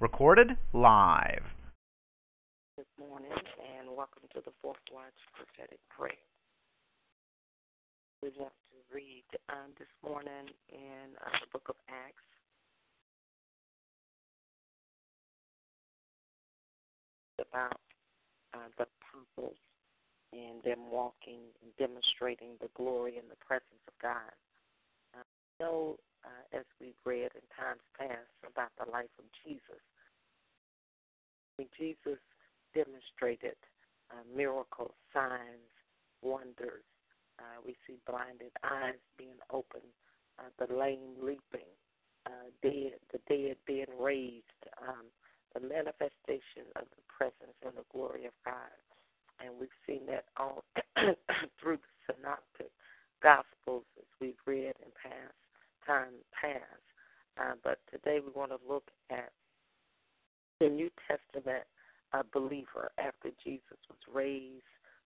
Recorded live. Good morning and welcome to the Fourth Watch Prophetic Prayer. We want to read um, this morning in uh, the book of Acts. About uh, the apostles and them walking and demonstrating the glory and the presence of God. Uh, so uh, as we've read in times past about the life of Jesus. When Jesus demonstrated uh, miracles, signs, wonders. Uh, we see blinded eyes being opened, uh, the lame leaping, uh, dead, the dead being raised, um, the manifestation of the presence and the glory of God. And we've seen that all through the synoptic gospels as we've read in past time past. Uh, but today we want to look at the New Testament uh, believer after Jesus was raised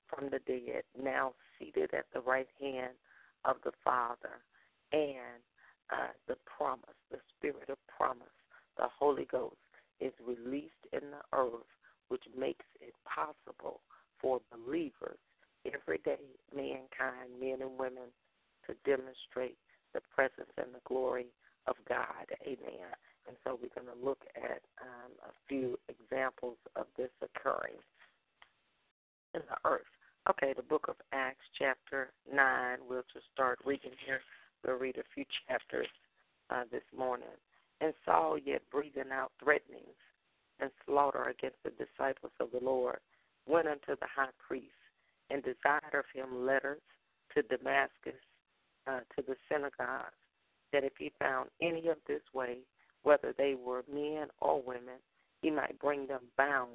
from the dead, now seated at the right hand of the Father, and uh, the promise, the Spirit of promise, the Holy Ghost is released in the earth, which makes it possible for believers, everyday mankind, men and women, to demonstrate the presence and the glory of God. Amen. And so we're going to look at um, a few examples of this occurring in the earth. Okay, the book of Acts, chapter 9. We'll just start reading here. We'll read a few chapters uh, this morning. And Saul, yet breathing out threatenings and slaughter against the disciples of the Lord, went unto the high priest and desired of him letters to Damascus uh, to the synagogues that if he found any of this way, whether they were men or women, he might bring them bound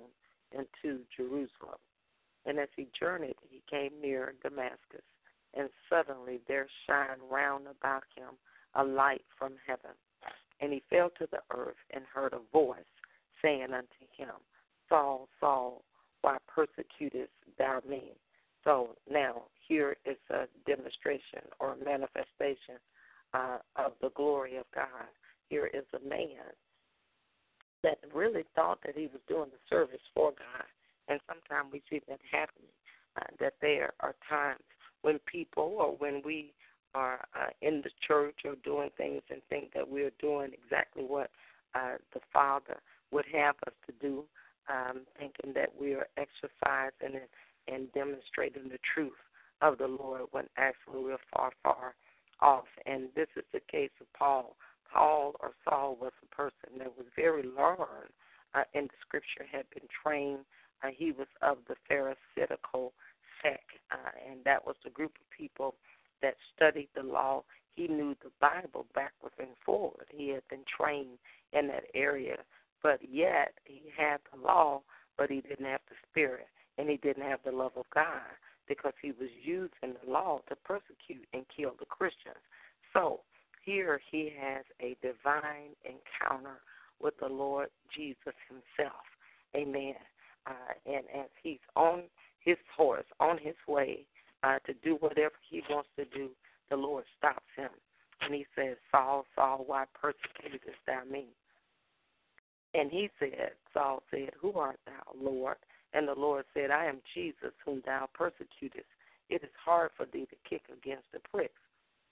into Jerusalem. And as he journeyed, he came near Damascus, and suddenly there shined round about him a light from heaven. And he fell to the earth and heard a voice saying unto him, Saul, Saul, why persecutest thou me? So now here is a demonstration or a manifestation uh, of the glory of God. Here is a man that really thought that he was doing the service for God. And sometimes we see that happening, uh, that there are times when people or when we are uh, in the church or doing things and think that we're doing exactly what uh, the Father would have us to do, um, thinking that we are exercising and, and demonstrating the truth of the Lord when actually we're far, far off. And this is the case of Paul. Paul or Saul was a person that was very learned uh, in the scripture, had been trained. Uh, he was of the Pharisaical sect, uh, and that was the group of people that studied the law. He knew the Bible backwards and forward. He had been trained in that area, but yet he had the law, but he didn't have the spirit, and he didn't have the love of God because he was using the law to persecute and kill the Christians. So here he has a divine encounter with the Lord Jesus himself. Amen. Uh, and as he's on his horse, on his way uh, to do whatever he wants to do, the Lord stops him. And he says, Saul, Saul, why persecutest thou me? And he said, Saul said, Who art thou, Lord? And the Lord said, I am Jesus whom thou persecutest. It is hard for thee to kick against the pricks.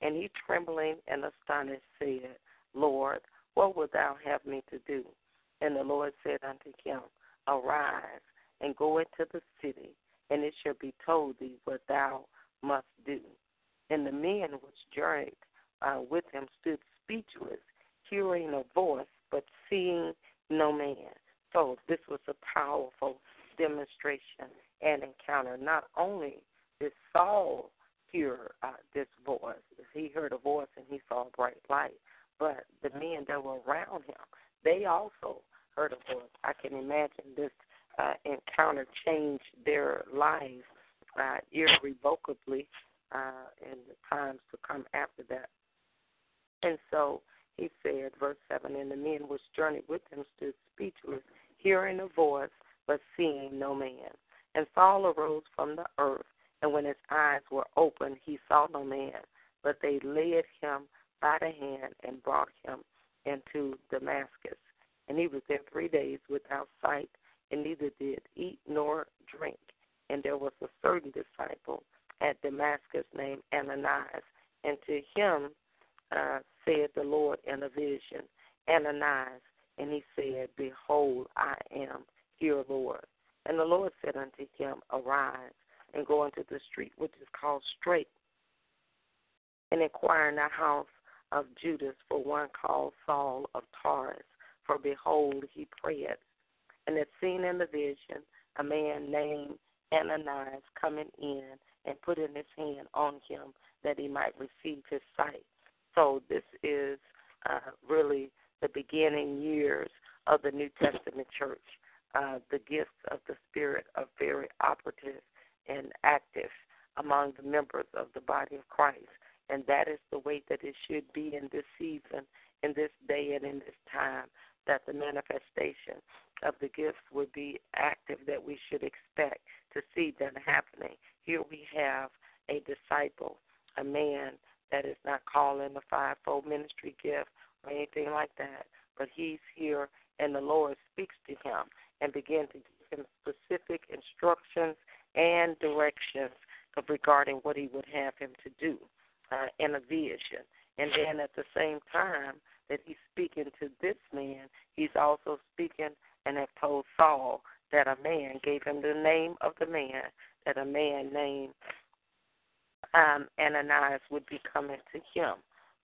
And he, trembling and astonished, said, Lord, what wilt thou have me to do? And the Lord said unto him, Arise and go into the city, and it shall be told thee what thou must do. And the men which journeyed uh, with him stood speechless, hearing a voice, but seeing no man. So this was a powerful demonstration and encounter. Not only did Saul hear uh, this voice, he heard a voice and he saw a bright light, but the men that were around him, they also heard a voice. I can imagine this uh, encounter changed their lives uh, irrevocably uh, in the times to come after that. And so he said, verse 7 And the men which journeyed with him stood speechless, hearing a voice, but seeing no man. And Saul arose from the earth, and when his eyes were opened, he saw no man. But they led him by the hand and brought him into Damascus. And he was there three days without sight, and neither did eat nor drink. And there was a certain disciple at Damascus named Ananias, and to him uh, said the Lord in a vision, Ananias. And he said, Behold, I am here, Lord. And the Lord said unto him, Arise and go into the street which is called Straight, and inquire in the house of Judas for one called Saul of Tarsus. For behold, he prayed, and had seen in the vision a man named Ananias coming in and putting his hand on him that he might receive his sight. So this is uh, really the beginning years of the New Testament church. Uh, the gifts of the Spirit are very operative and active among the members of the body of Christ. And that is the way that it should be in this season, in this day, and in this time, that the manifestation of the gifts would be active, that we should expect to see them happening. Here we have a disciple, a man that is not calling the fivefold ministry gift or anything like that, but he's here and the Lord speaks to him and begin to give him specific instructions and directions regarding what he would have him to do uh, in a vision. And then at the same time that he's speaking to this man, he's also speaking and have told Saul that a man gave him the name of the man, that a man named um, Ananias would be coming to him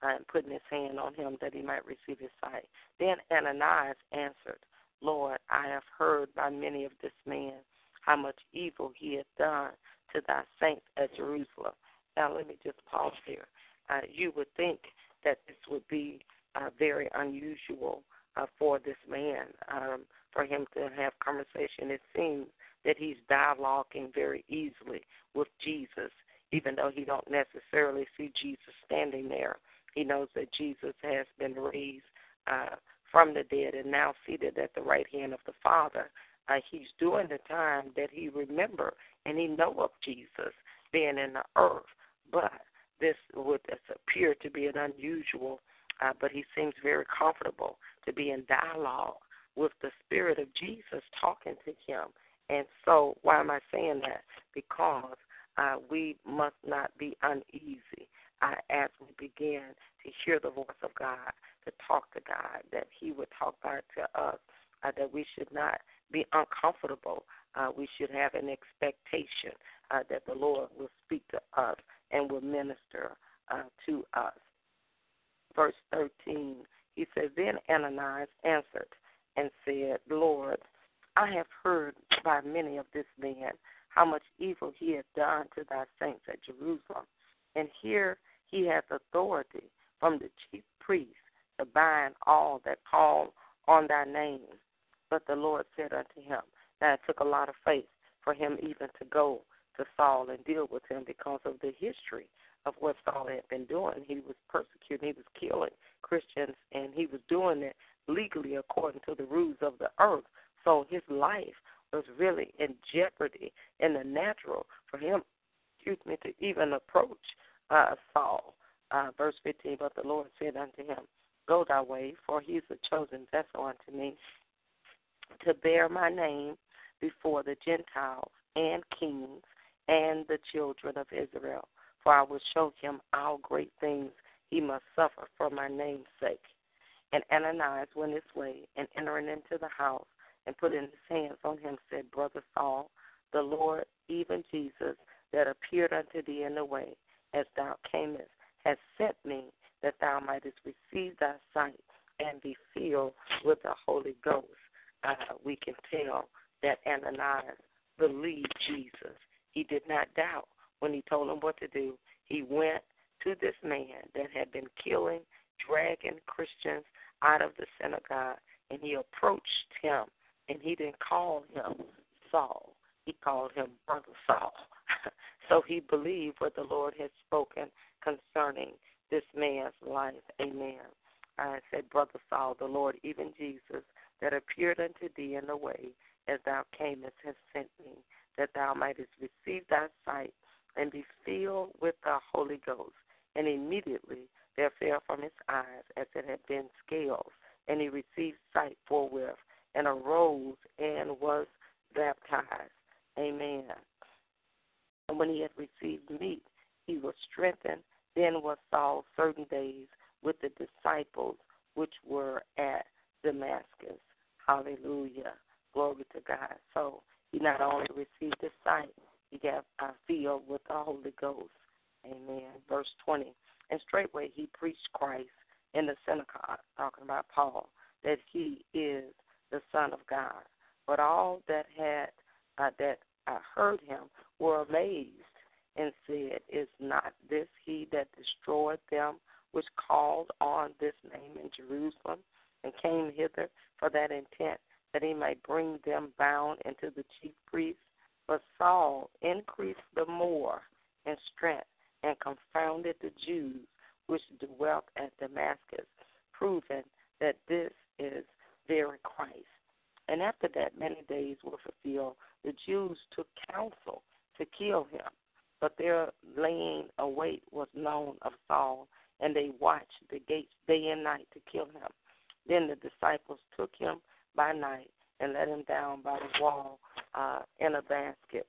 uh, and putting his hand on him that he might receive his sight. Then Ananias answered, Lord, I have heard by many of this man how much evil he had done to thy saints at Jerusalem. Now, let me just pause here. Uh, you would think that this would be uh, very unusual uh, for this man, um, for him to have conversation. It seems that he's dialoguing very easily with Jesus, even though he don't necessarily see Jesus standing there. He knows that Jesus has been raised uh, from the dead and now seated at the right hand of the Father. Uh, he's doing the time that he remember and he know of Jesus being in the earth. But this would appear to be an unusual, uh, but he seems very comfortable to be in dialogue with the Spirit of Jesus talking to him. And so, why am I saying that? Because uh, we must not be uneasy uh, as we begin to hear the voice of God, to talk to God, that He would talk back to us, uh, that we should not be uncomfortable. Uh, we should have an expectation uh, that the Lord will speak to us and will minister uh, to us. Verse 13, he says, Then Ananias answered and said, Lord, I have heard by many of this man how much evil he has done to thy saints at Jerusalem. And here he has authority from the chief priest to bind all that call on thy name. But the Lord said unto him, Now it took a lot of faith for him even to go to Saul and deal with him because of the history of what Saul had been doing. He was persecuting, he was killing Christians, and he was doing it legally according to the rules of the earth. So his life was really in jeopardy in the natural for him, excuse me, to even approach uh, Saul. Uh, verse 15, but the Lord said unto him, Go thy way, for he is a chosen vessel unto me to bear my name before the Gentiles and kings and the children of Israel. For I will show him all great things he must suffer for my name's sake. And Ananias went his way, and entering into the house, and putting his hands on him, said, Brother Saul, the Lord, even Jesus, that appeared unto thee in the way, as thou camest, has sent me, that thou mightest receive thy sight and be filled with the Holy Ghost. Uh, we can tell that Ananias believed Jesus. He did not doubt when he told him what to do. He went to this man that had been killing, dragging Christians out of the synagogue, and he approached him, and he didn't call him Saul. He called him Brother Saul. so he believed what the Lord had spoken concerning this man's life. Amen. I said, Brother Saul, the Lord, even Jesus, that appeared unto thee in the way as thou camest, has sent me, that thou mightest receive thy sight and be filled with the Holy Ghost. And immediately there fell from his eyes as it had been scales and he received sight forthwith, and arose and was baptized. Amen. And when he had received meat, he was strengthened. Then was Saul certain days with the disciples which were at Damascus. Hallelujah. Glory to God. So he not only received the sight, he got filled with the Holy Ghost. Amen. Verse 20. And straightway he preached Christ in the synagogue, talking about Paul, that he is the Son of God. But all that had uh, that uh, heard him were amazed and said, Is not this he that destroyed them which called on this name in Jerusalem and came hither for that intent, that he might bring them bound into the chief priests? But Saul increased the more in strength and confounded the Jews which dwelt at Damascus, proving that this is very Christ. And after that, many days were fulfilled. The Jews took counsel to kill him, but their laying await was known of Saul, and they watched the gates day and night to kill him. Then the disciples took him by night and let him down by the wall uh, in a basket.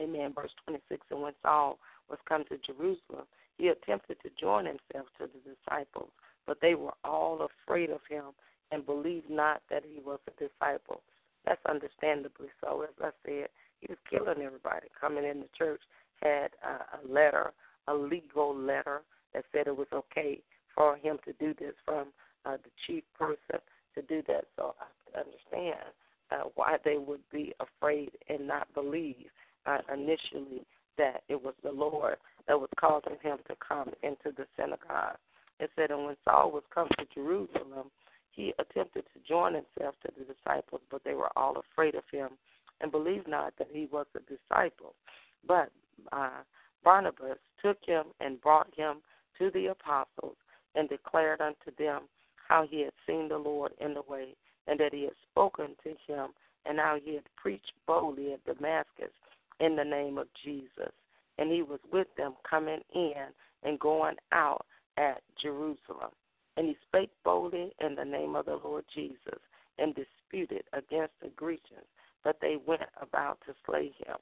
Amen. Verse 26 And when Saul was come to Jerusalem, he attempted to join himself to the disciples, but they were all afraid of him and believed not that he was a disciple. That's understandably so. As I said, he was killing everybody. Coming in the church had a, a letter, a legal letter that said it was okay for him to do this from uh, the chief person to do that. So I understand uh, why they would be afraid and not believe uh, initially that it was the Lord that was causing him to come into the synagogue. It said, and when Saul was come to Jerusalem, he attempted to join himself to the disciples, but they were all afraid of him and believed not that he was a disciple. But uh, Barnabas took him and brought him to the apostles and declared unto them how he had seen the Lord in the way, and that he had spoken to him, and how he had preached boldly at Damascus in the name of Jesus. And he was with them coming in and going out at Jerusalem. And he spake boldly in the name of the Lord Jesus and disputed against the Grecians, but they went about to slay him.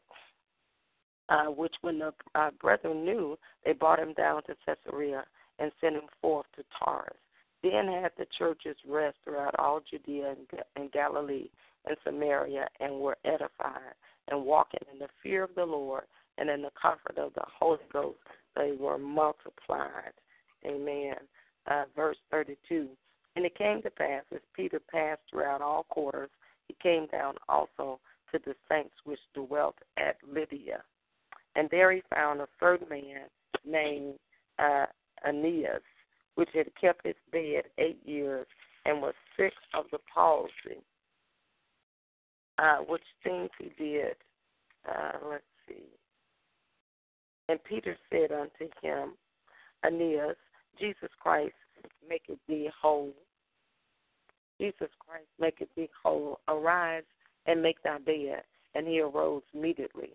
Uh, which, when the uh, brethren knew, they brought him down to Caesarea and sent him forth to Tarsus. Then had the churches rest throughout all Judea and, and Galilee and Samaria, and were edified, and walking in the fear of the Lord and in the comfort of the Holy Ghost, they were multiplied. Amen uh, verse 32. And it came to pass, as Peter passed throughout all quarters, he came down also to the saints which dwelt at Lydia. And there he found a certain man named uh, Aeneas, which had kept his bed eight years and was sick of the palsy, uh, which things he did. Uh, let's see. And Peter said unto him, Aeneas, Jesus Christ maketh thee whole. Jesus Christ maketh thee whole. Arise and make thy bed. And he arose immediately.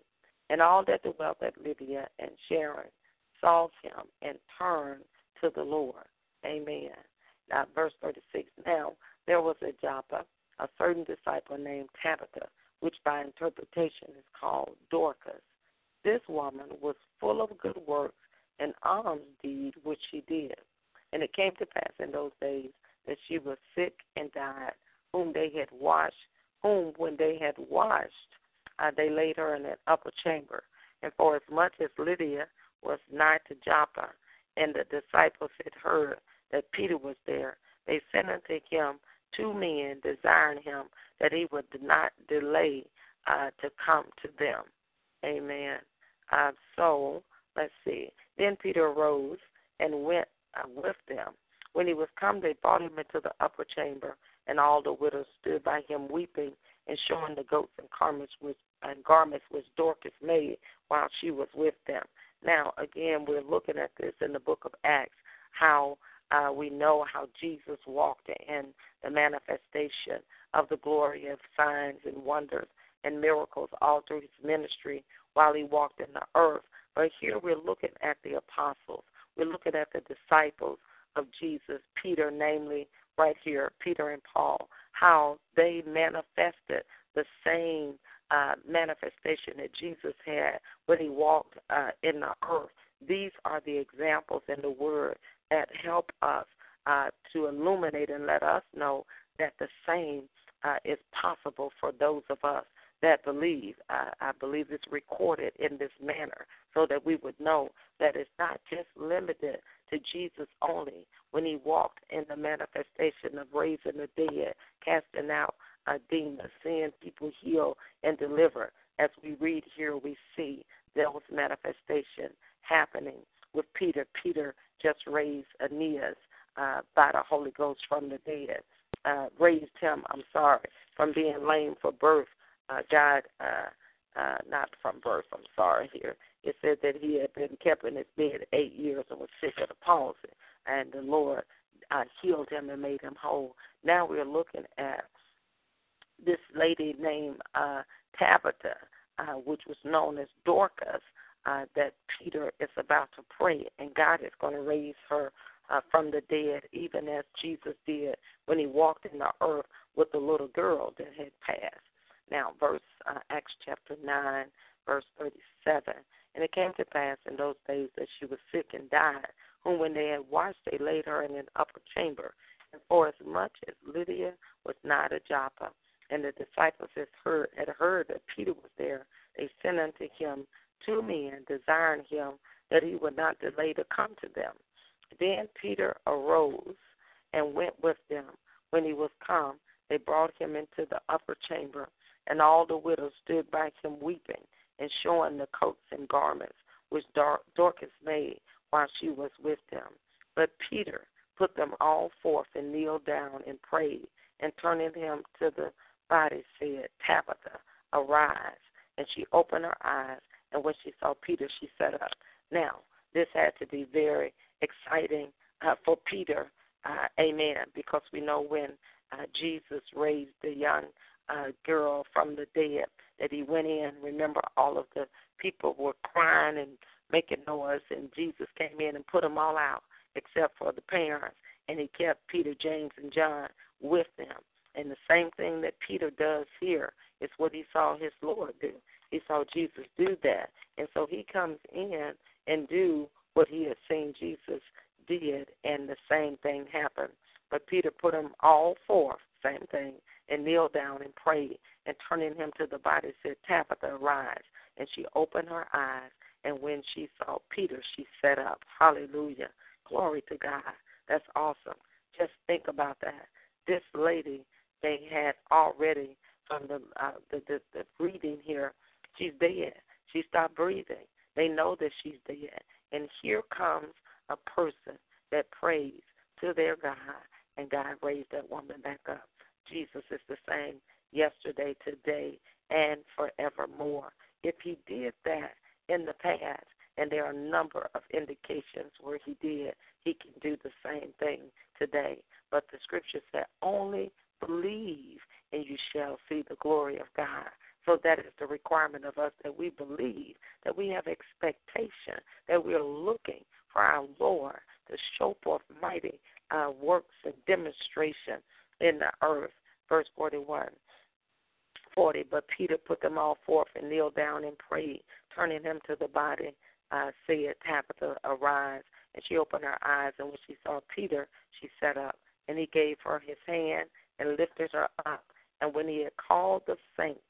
And all that dwelt at Lydia and Sharon saw him and turned to the Lord. Amen. Now, verse 36. Now, there was a Joppa, a certain disciple named Tabitha, which by interpretation is called Dorcas. This woman was full of good works and alms deed which she did. And it came to pass in those days that she was sick and died, whom they had washed, whom when they had washed, uh, they laid her in an upper chamber. And for as much as Lydia was nigh to Joppa, and the disciples had heard that Peter was there, they sent unto him two men, desiring him that he would not delay uh, to come to them. Amen. Uh, so, let's see. Then Peter arose and went uh, with them. When he was come, they brought him into the upper chamber, and all the widows stood by him weeping and showing the goats and garments which and garments which Dorcas made while she was with them. Now, again, we're looking at this in the book of Acts, how uh, we know how Jesus walked in the manifestation of the glory of signs and wonders and miracles all through his ministry while he walked in the earth. But here we're looking at the apostles we're looking at the disciples of Jesus, Peter, namely, right here, Peter and Paul, how they manifested the same uh, manifestation that Jesus had when he walked uh, in the earth. These are the examples in the Word that help us uh, to illuminate and let us know that the same uh, is possible for those of us that believe. I, I believe it's recorded in this manner so that we would know that it's not just limited to Jesus only when he walked in the manifestation of raising the dead, casting out demons, seeing people heal and deliver. As we read here, we see there was manifestation happening with Peter. Peter just raised Aeneas uh, by the Holy Ghost from the dead, uh, raised him, I'm sorry, from being lame for birth. Uh, God, uh, uh, not from birth, I'm sorry here. It said that he had been kept in his bed eight years and was sick of the palsy, and the Lord uh, healed him and made him whole. Now we're looking at this lady named uh, Tabitha, uh, which was known as Dorcas, uh, that Peter is about to pray, and God is going to raise her uh, from the dead, even as Jesus did when he walked in the earth with the little girl that had passed. Now, verse uh, Acts chapter 9, verse 37. And it came to pass in those days that she was sick and died, whom when they had washed, they laid her in an upper chamber. And forasmuch as Lydia was not a Joppa, and the disciples had heard, had heard that Peter was there, they sent unto him two men, desiring him that he would not delay to come to them. Then Peter arose and went with them. When he was come, they brought him into the upper chamber, and all the widows stood by him weeping, and showing the coats and garments which Dorcas made while she was with them. But Peter put them all forth and kneeled down and prayed, and turning him to the body said, Tabitha, arise. And she opened her eyes, and when she saw Peter, she sat up. Now, this had to be very exciting uh, for Peter, uh, amen, because we know when uh, Jesus raised the young uh, girl from the dead that he went in. Remember, all of the people were crying and making noise, and Jesus came in and put them all out except for the parents, and he kept Peter, James, and John with them. And the same thing that Peter does here is what he saw his Lord do. He saw Jesus do that. And so he comes in and do what he had seen Jesus did, and the same thing happened. But Peter put them all forth, same thing, and kneeled down and prayed, and turning him to the body said, Tabitha, arise. And she opened her eyes, and when she saw Peter, she sat up. Hallelujah. Glory to God. That's awesome. Just think about that. This lady, they had already from the uh, the, the the here, she's dead. She stopped breathing. They know that she's dead. And here comes a person that prays to their God, and God raised that woman back up. Jesus is the same yesterday, today, and forevermore. If he did that in the past, and there are a number of indications where he did, he can do the same thing today. But the scripture said, only believe and you shall see the glory of God. So that is the requirement of us that we believe, that we have expectation, that we are looking for our Lord to show forth mighty uh, works and demonstration in the earth. Verse 41. 40. But Peter put them all forth and kneeled down and prayed, turning him to the body, uh, said, Tabitha, arise. And she opened her eyes, and when she saw Peter, she sat up. And he gave her his hand and lifted her up. And when he had called the saints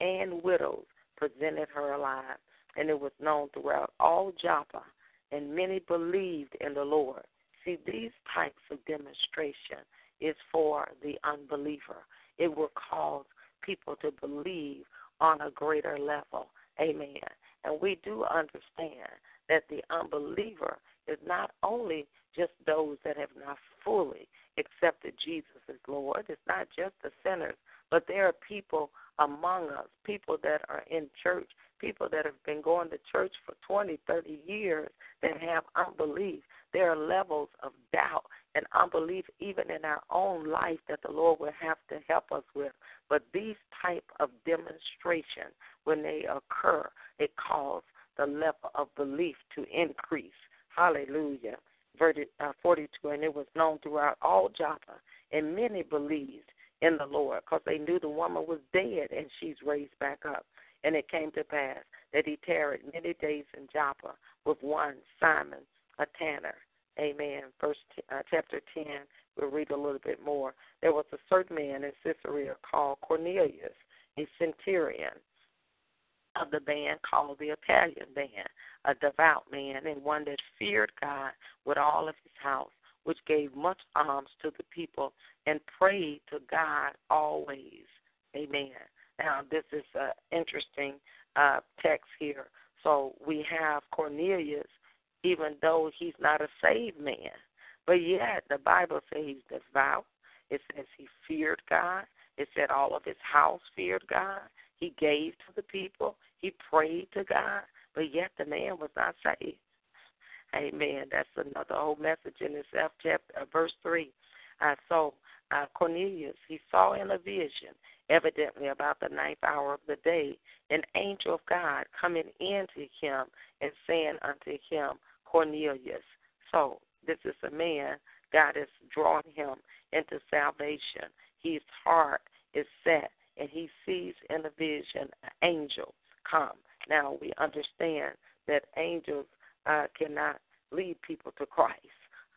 and widows, presented her alive. And it was known throughout all Joppa, and many believed in the Lord. See, these types of demonstration is for the unbeliever. It will cause people to believe on a greater level. Amen. And we do understand that the unbeliever is not only just those that have not fully accepted Jesus as Lord, it's not just the sinners, but there are people among us, people that are in church, people that have been going to church for 20, 30 years that have unbelief. There are levels of doubt and unbelief even in our own life that the Lord will have to help us with. But these type of demonstrations, when they occur, it causes the level of belief to increase. Hallelujah. Verse uh, 42, and it was known throughout all Joppa, And many believed in the Lord because they knew the woman was dead and she's raised back up. And it came to pass that he tarried many days in Joppa with one Simon, a tanner. Amen. Verse uh, chapter 10, we'll read a little bit more. There was a certain man in Caesarea called Cornelius, a centurion of the band called the Italian band, a devout man and one that feared God with all of his house, which gave much alms to the people and prayed to God always. Amen. Now, this is an interesting uh, text here. So we have Cornelius, even though he's not a saved man, but yet the Bible says he's devout. It says he feared God. It said all of his house feared God. He gave to the people. He prayed to God, but yet the man was not saved. Amen. That's another whole message in itself, chapter uh, verse three. Uh, so uh, Cornelius, he saw in a vision, evidently about the ninth hour of the day, an angel of God coming into him and saying unto him, Cornelius. So this is a man God is drawing him into salvation. His heart is set and he sees in a vision an angel come. Now we understand that angels uh, cannot lead people to Christ.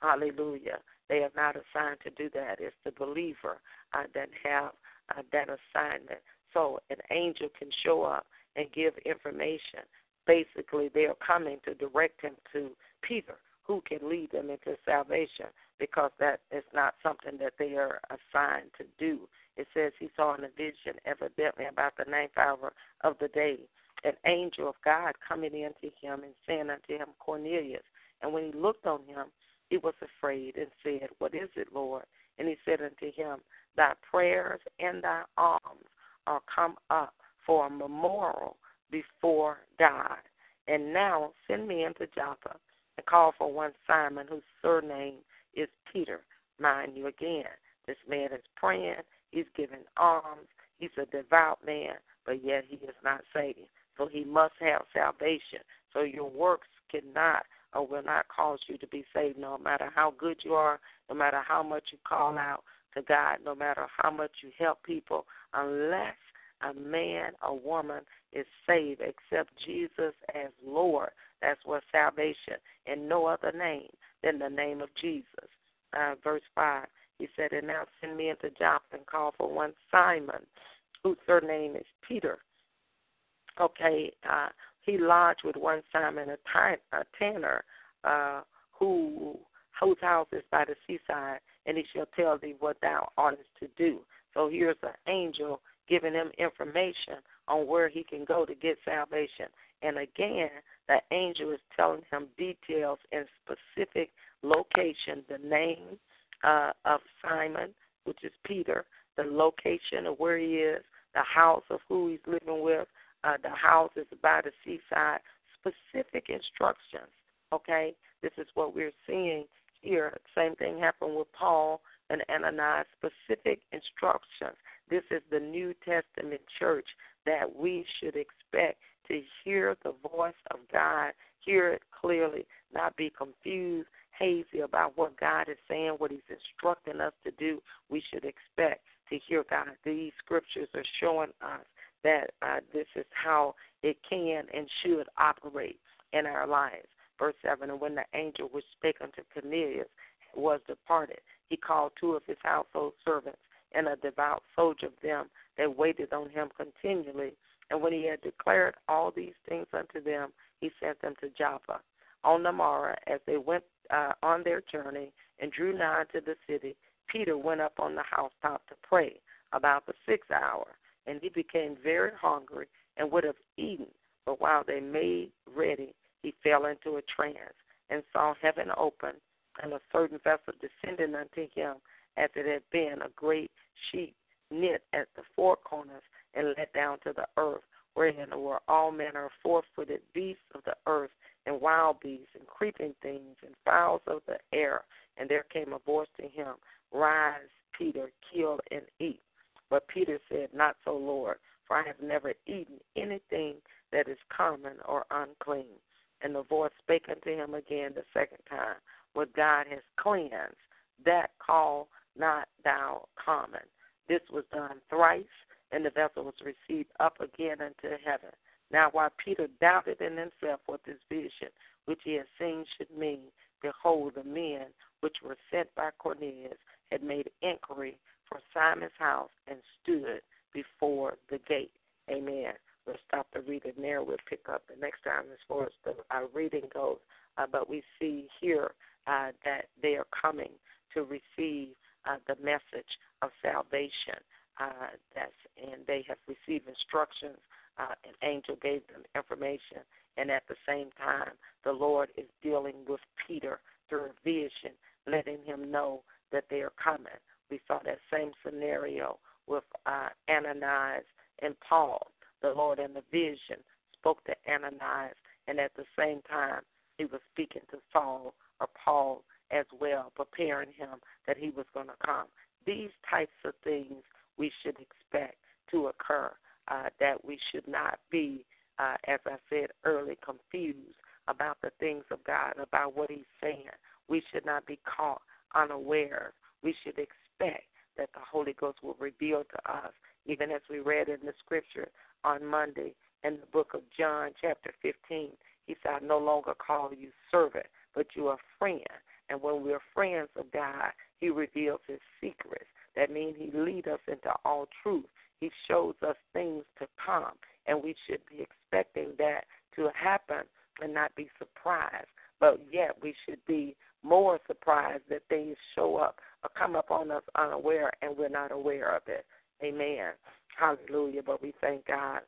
Hallelujah. They are not assigned to do that. It's the believer uh, that have uh, that assignment. So an angel can show up and give information. Basically, they are coming to direct him to Peter, who can lead them into salvation because that is not something that they are assigned to do. It says he saw in a vision, evidently about the ninth hour of the day, an angel of God coming into him and saying unto him, Cornelius. And when he looked on him, he was afraid and said, What is it, Lord? And he said unto him, Thy prayers and thy alms are come up for a memorial before God. And now send me into Joppa and call for one Simon, whose surname is Peter. Mind you again, this man is praying He's giving alms. He's a devout man, but yet he is not saved. So he must have salvation. So your works cannot or will not cause you to be saved, no matter how good you are, no matter how much you call out to God, no matter how much you help people, unless a man or woman is saved, except Jesus as Lord. That's what salvation, in no other name than the name of Jesus. Uh, verse 5 he said, And now send me into Joppa and call for one Simon, whose surname is Peter. Okay, uh, he lodged with one Simon, a, t- a tanner, uh, who whose house is by the seaside, and he shall tell thee what thou oughtest to do. So here's an angel giving him information on where he can go to get salvation. And again, the angel is telling him details and specific location, the name, uh, of Simon, which is Peter, the location of where he is, the house of who he's living with, uh, the house is by the seaside, specific instructions. Okay, this is what we're seeing here. Same thing happened with Paul and Ananias. Specific instructions. This is the New Testament church that we should expect to hear the voice of God, hear it clearly, not be confused, hazy about what God is saying, what He's instructing us to do, we should expect to hear God. These scriptures are showing us that uh, this is how it can and should operate in our lives. Verse 7 And when the angel which spake unto Cornelius was departed, he called two of his household servants and a devout soldier of them that waited on him continually. And when he had declared all these things unto them, he sent them to Joppa. On the morrow, as they went uh, on their journey and drew nigh to the city, Peter went up on the housetop to pray about the sixth hour, and he became very hungry and would have eaten. But while they made ready, he fell into a trance and saw heaven open and a certain vessel descending unto him as it had been a great sheet knit at the four corners and let down to the earth, wherein were all manner of four footed beasts of the earth and wild beasts and creeping things and fowls of the air. And there came a voice to him, Rise, Peter, kill and eat. But Peter said, Not so, Lord, for I have never eaten anything that is common or unclean. And the voice spake unto him again the second time, What God has cleansed, that call not thou common. This was done thrice, and the vessel was received up again into heaven. Now, while Peter doubted in himself what this vision which he had seen should mean, behold, the men which were sent by Cornelius had made inquiry for Simon's house and stood before the gate. Amen. We'll stop the reading there. We'll pick up the next time as far as the our reading goes. Uh, but we see here uh, that they are coming to receive uh, the message of salvation. Uh, that's and they have received instructions. Uh, an angel gave them information, and at the same time, the Lord is dealing with Peter through a vision, letting him know that they are coming. We saw that same scenario with uh, Ananias and Paul. The Lord in the vision spoke to Ananias, and at the same time, he was speaking to Saul or Paul as well, preparing him that he was going to come. These types of things we should expect to occur, uh, that we should not be, uh, as I said early, confused about the things of God, about what He's saying. We should not be caught unaware. We should expect that the Holy Ghost will reveal to us, even as we read in the scripture on Monday in the book of John, chapter 15. He said, I no longer call you servant, but you are friend. And when we're friends of God, He reveals His secrets. That means He leads us into all truth. He shows us things to come, and we should be expecting that to happen and not be surprised. But yet we should be more surprised that things show up or come up on us unaware and we're not aware of it. Amen. Hallelujah. But we thank God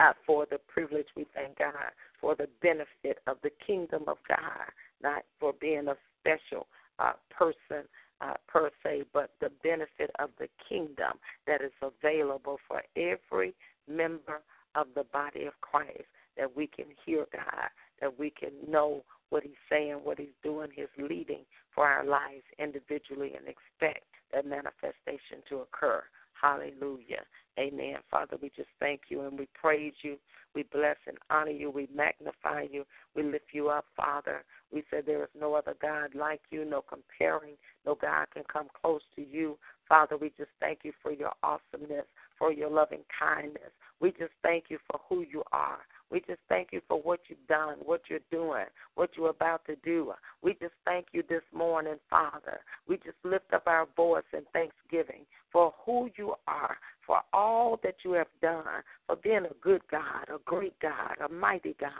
uh, for the privilege. We thank God for the benefit of the kingdom of God, not for being a special uh, person uh, per se, but the benefit of the kingdom that is available for every member of the body of Christ, that we can hear God, that we can know what He's saying, what He's doing, His leading for our lives individually, and expect that manifestation to occur. Hallelujah. Amen. Father, we just thank you and we praise you. We bless and honor you. We magnify you. We lift you up, Father. We say there is no other God like you, no comparing. No God can come close to you. Father, we just thank you for your awesomeness, for your loving kindness. We just thank you for who you are. We just thank you for what you've done, what you're doing, what you're about to do. We just thank you this morning, Father. We just lift up our voice in thanksgiving for who you are, for all that you have done, for being a good God, a great God, a mighty God,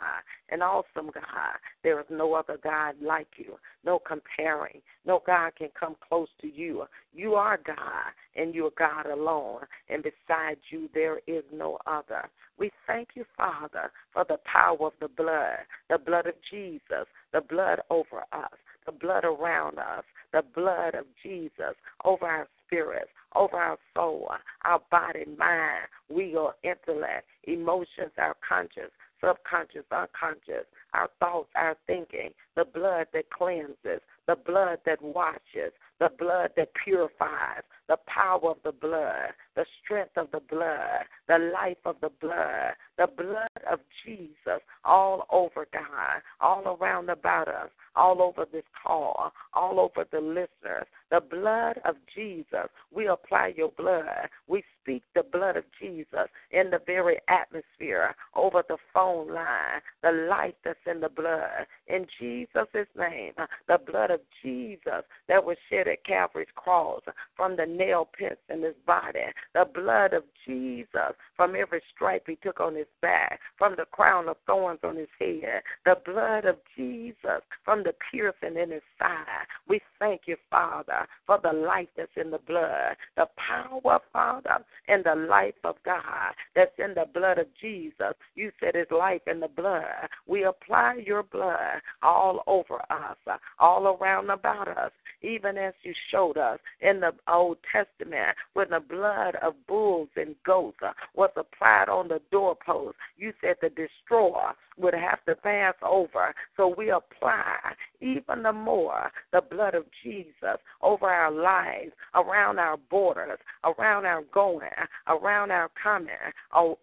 an awesome God. There is no other God like you, no comparing. No God can come close to you. You are God, and you are God alone, and besides you, there is no other. We thank you, Father, for the power of the blood, the blood of Jesus, the blood over us, the blood around us, the blood of Jesus over our spirits, over our soul, our body, mind, will, intellect, emotions, our conscience, subconscious, unconscious, our thoughts, our thinking, the blood that cleanses, the blood that washes, the blood that purifies, the power of the blood, the strength of the blood, the life of the blood, the blood of Jesus all over God, all around about us, all over this call, all over the listeners. The blood of Jesus. We apply your blood. We speak the blood of Jesus in the very atmosphere, over the phone line, the life that's in the blood. In Jesus' name, the blood of Jesus that was shed at Calvary's cross from the nail prints in his body, the blood of Jesus from every stripe he took on his back, from the crown of thorns on his head, the blood of Jesus from the piercing in his side. We thank you, Father, for the life that's in the blood, the power, Father, and the life of God that's in the blood of Jesus. You said his life in the blood. We apply your blood all over us, all around about us, even as you showed us in the Old Testament, when the blood of bulls and goats was applied on the doorpost, you said the destroyer would have to pass over. So we apply even the more the blood of Jesus over our lives, around our borders, around our going, around our coming,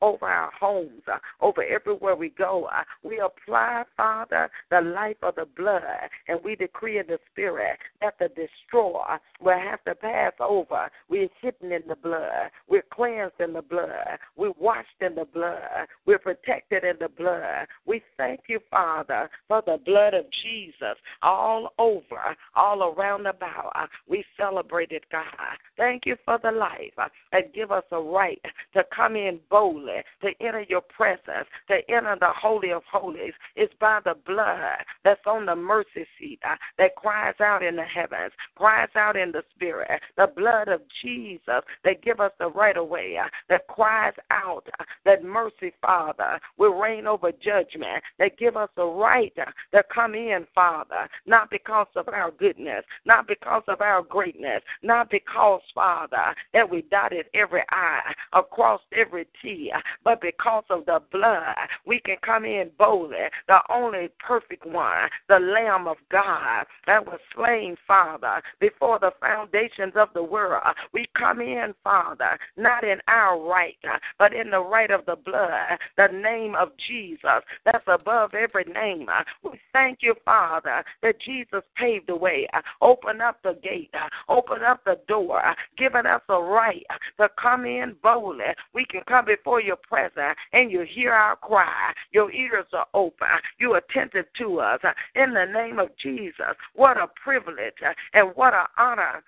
over our homes, over everywhere we go. We apply, Father, the life of the blood, and we decree in the Spirit that the destroyer will have to pass over. We're hidden in the blood. We're cleansed in the blood. We're washed in the blood. We're protected in the blood. We thank you, Father, for the blood of Jesus all over, all around about. We celebrate it, God. Thank you for the life and give us a right to come in boldly, to enter your presence, to enter the Holy of Holies. It's by the blood that's on the mercy seat uh, that cries out in the heavens, cries out in the spirit. The blood of Jesus that give us the right of way, uh, that cries out uh, that mercy, Father, will reign over judgment, that give us the right uh, to come in, Father, not because of our goodness, not because of our greatness, not because, Father, that we dotted every I, across every T, but because of the blood, we can come in boldly, the only perfect one, the Lamb of God that was slain, Father, before the foundations of the world. We come in, Father, not in our right, but in the right of the blood, the name of Jesus that's above every name. We thank you, Father, that Jesus paved the way. Open up the gate, Uh, open up the door, uh, giving us a right uh, to come in boldly. We can come before your presence and you hear our cry. Your ears are open. You're attentive to us. In the name of Jesus, what a privilege and what an honor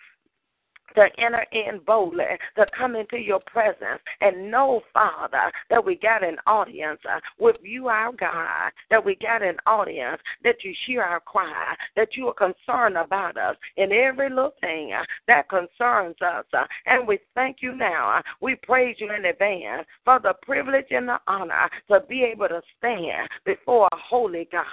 to enter in boldly, to come into your presence and know, Father, that we got an audience uh, with you, our God, that we got an audience, that you hear our cry, that you are concerned about us in every little thing uh, that concerns us. Uh, and we thank you now. We praise you in advance for the privilege and the honor to be able to stand before a holy God,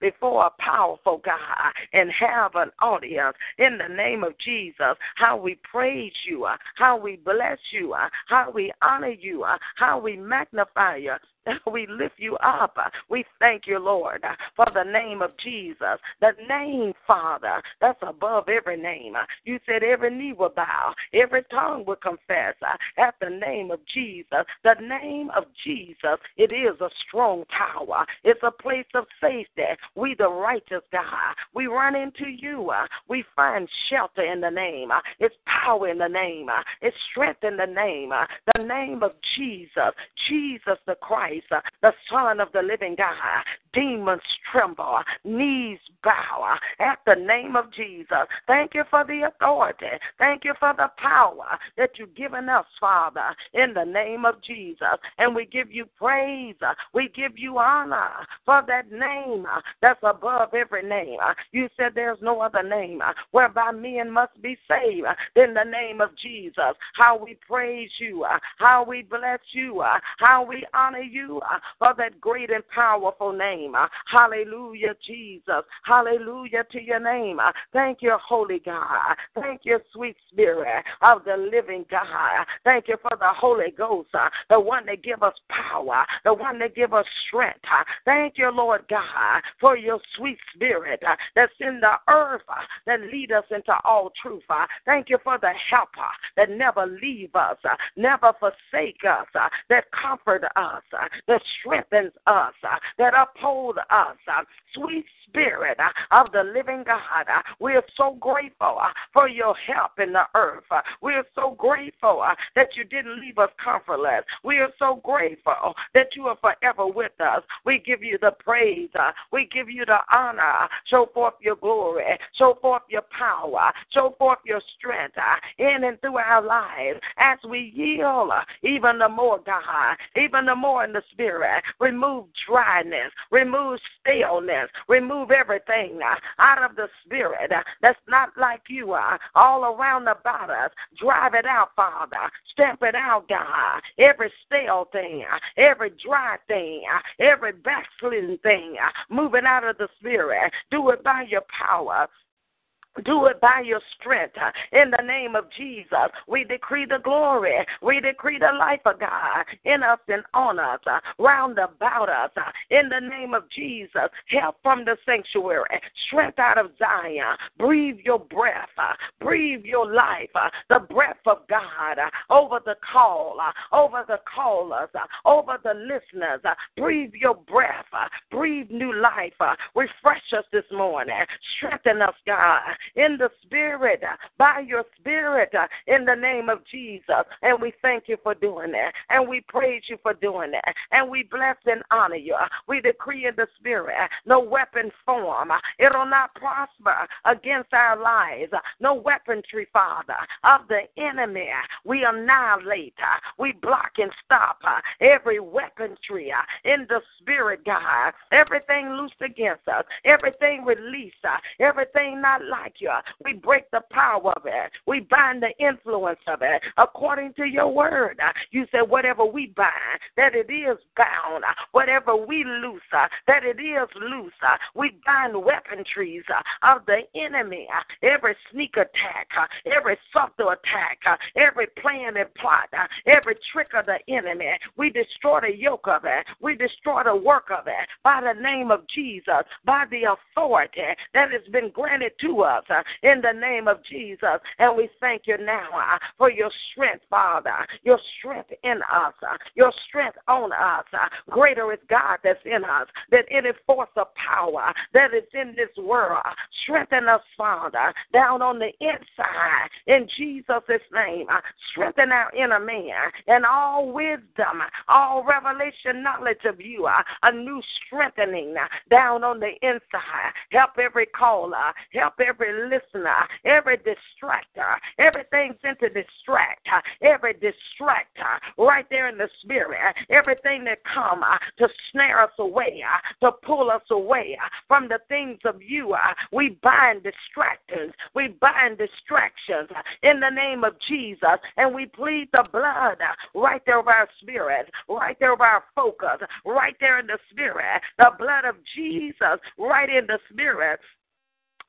before a powerful God, and have an audience in the name of Jesus. How we praise you, uh, how we bless you, uh, how we honor you, uh, how we magnify you, We lift you up. We thank you, Lord, for the name of Jesus, the name, Father, that's above every name. You said every knee will bow, every tongue will confess at the name of Jesus. The name of Jesus, it is a strong tower, it's a place of safety. We, the righteous God, we run into you. We find shelter in the name. It's power in the name, it's strength in the name. The name of Jesus, Jesus the Christ. Uh, the Son of the living God. Demons tremble, knees bow uh, at the name of Jesus. Thank you for the authority. Thank you for the power that you've given us, Father, in the name of Jesus. And we give you praise. Uh, we give you honor for that name uh, that's above every name. You said there's no other name whereby men must be saved than the name of Jesus. How we praise you, how we bless you, how we honor you you uh, for that great and powerful name. Uh, hallelujah, Jesus. Hallelujah to your name. Uh, thank you, Holy God. Uh, thank you, sweet Spirit uh, of the living God. Uh, thank you for the Holy Ghost, the one that give us power, the one that give us strength. Thank you, Lord God, for your sweet Spirit that's in the earth that lead us into all truth. Thank you for the helper that never leave us, never forsake us, that comfort us, that strengthens us, uh, that uphold us. Uh, sweet Spirit uh, of the living God, uh, we are so grateful uh, for your help in the earth. Uh, we are so grateful that you didn't leave us comfortless. We are so grateful that you are forever with us. We give you the praise. We give you the honor. Show forth your glory. Show forth your power. Show forth your strength in and through our lives as we yield even the more, God, even the more in the spirit. Remove dryness, remove staleness, remove everything uh, out of the spirit uh, that's not like you uh, all around about us. Drive it out, Father. Stamp it out, God. Every stale thing, every dry thing, every backslidden thing, move it out of the spirit. Do it by your power Do it by your strength. In the name of Jesus, we decree the glory. We decree the life of God in us and on us, round about us. In the name of Jesus, help from the sanctuary, strength out of Zion. Breathe your breath. Breathe your life. The breath of God over the call, over the callers, over the listeners. Breathe your breath. Breathe new life. Refresh us this morning. Strengthen us, God in the Spirit, uh, by your Spirit, uh, in the name of Jesus. And we thank you for doing that. And we praise you for doing that. And we bless and honor you. Uh, we decree in the Spirit, uh, no weapon form, uh, it will not prosper against our lives. No weaponry, Father, of the enemy. We annihilate, we block and stop every weaponry in the Spirit, God. Everything loose against us, everything release, everything not like We break the power of it. We bind the influence of it according to your word. You said, whatever we bind, that it is bound. Whatever we loose, that it is loose. We bind weaponries of the enemy. Every sneak attack, every subtle attack, every plan and plot, every trick of the enemy. We destroy the yoke of it. We destroy the work of it by the name of Jesus, by the authority that has been granted to us uh, in the name of Jesus. And we thank you now uh, for your strength, Father, your strength in us, uh, your strength on us. Greater is God that's in us than any force of power that is in this world. Strengthen us, Father, down on the inside in Jesus' name. Strengthen our inner man and all wisdom, all revelation knowledge of you, a new strengthening down on the inside. Help every caller, help every listener, every distractor, everything sent to distract, every distractor right there in the spirit, everything that come uh, to snare us away, uh, to pull us away uh, from the things of you. We bind distractors, we bind distractions in the name of Jesus, and we plead the blood right there of our spirit, right there of our focus, right there in the spirit, the blood of Jesus right in the spirit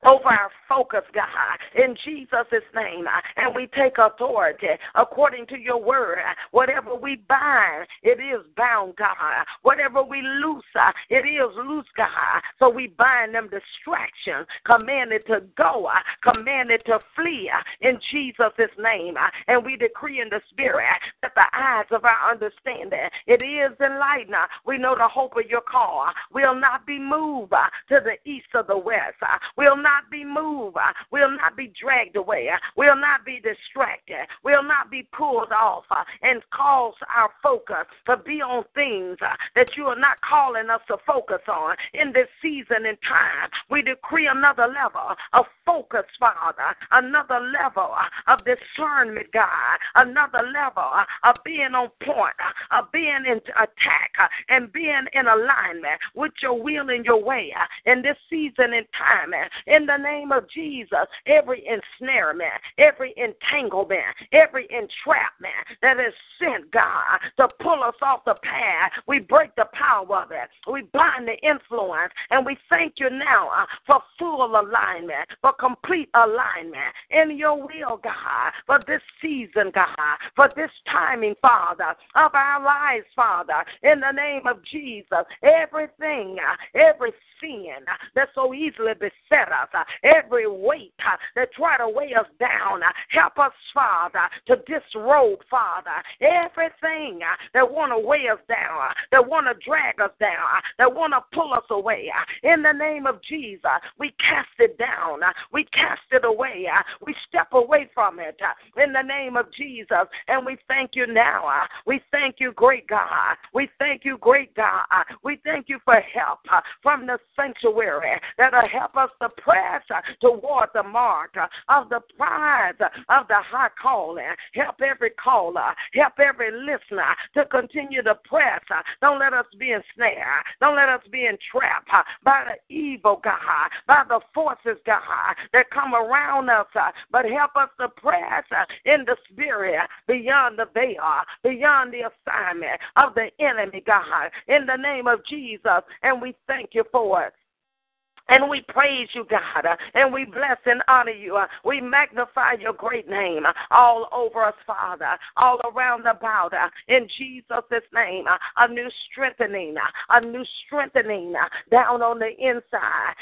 over our focus, God, in Jesus' name. And we take authority according to your word. Whatever we bind, it is bound, God. Whatever we loose, it is loose, God. So we bind them distractions, command it to go, command it to flee in Jesus' name. And we decree in the spirit that the eyes of our understanding, it is enlightened. We know the hope of your call We'll not be moved to the east or the west. Will not be moved. We'll not be dragged away. We'll not be distracted. We'll not be pulled off uh, and cause our focus to be on things uh, that you are not calling us to focus on in this season and time. We decree another level of focus, Father, another level uh, of discernment, God, another level of being on point, of being in attack, and being in alignment with your will and your way in this season and time in the name of Jesus, every ensnarement, every entanglement, every entrapment that is sent, God, to pull us off the path, we break the power of it. We bind the influence, and we thank you now uh, for full alignment, for complete alignment in your will, God, for this season, God, for this timing, Father, of our lives, Father, in the name of Jesus. Everything, uh, every sin that so easily beset us, uh, every weight uh, that try to weigh us down. Uh, help us, Father, to disrobe, Father, everything uh, that want to weigh us down, uh, that want to drag us down, uh, that want to pull us away. In the name of Jesus, we cast it down. We cast it away. We step away from it in the name of Jesus. And we thank you now. We thank you, great God. We thank you, great God. We thank you for help from the sanctuary that'll help us to press uh, toward the mark uh, of the prize uh, of the high calling. Help every caller, help every listener to continue to press. Don't let us be ensnared. Don't let us be entrapped by the evil, God, by the forces, God, that come around us. But help us to press in the spirit beyond the veil, beyond the assignment of the enemy, God, in the name of Jesus. And we thank you for it. And we praise you, God, uh, and we mm-hmm. bless and honor you. Uh, we magnify your great name uh, all over us, Father, all around about. Uh, in Jesus' name, uh, a new strengthening, uh, a new strengthening down on the inside.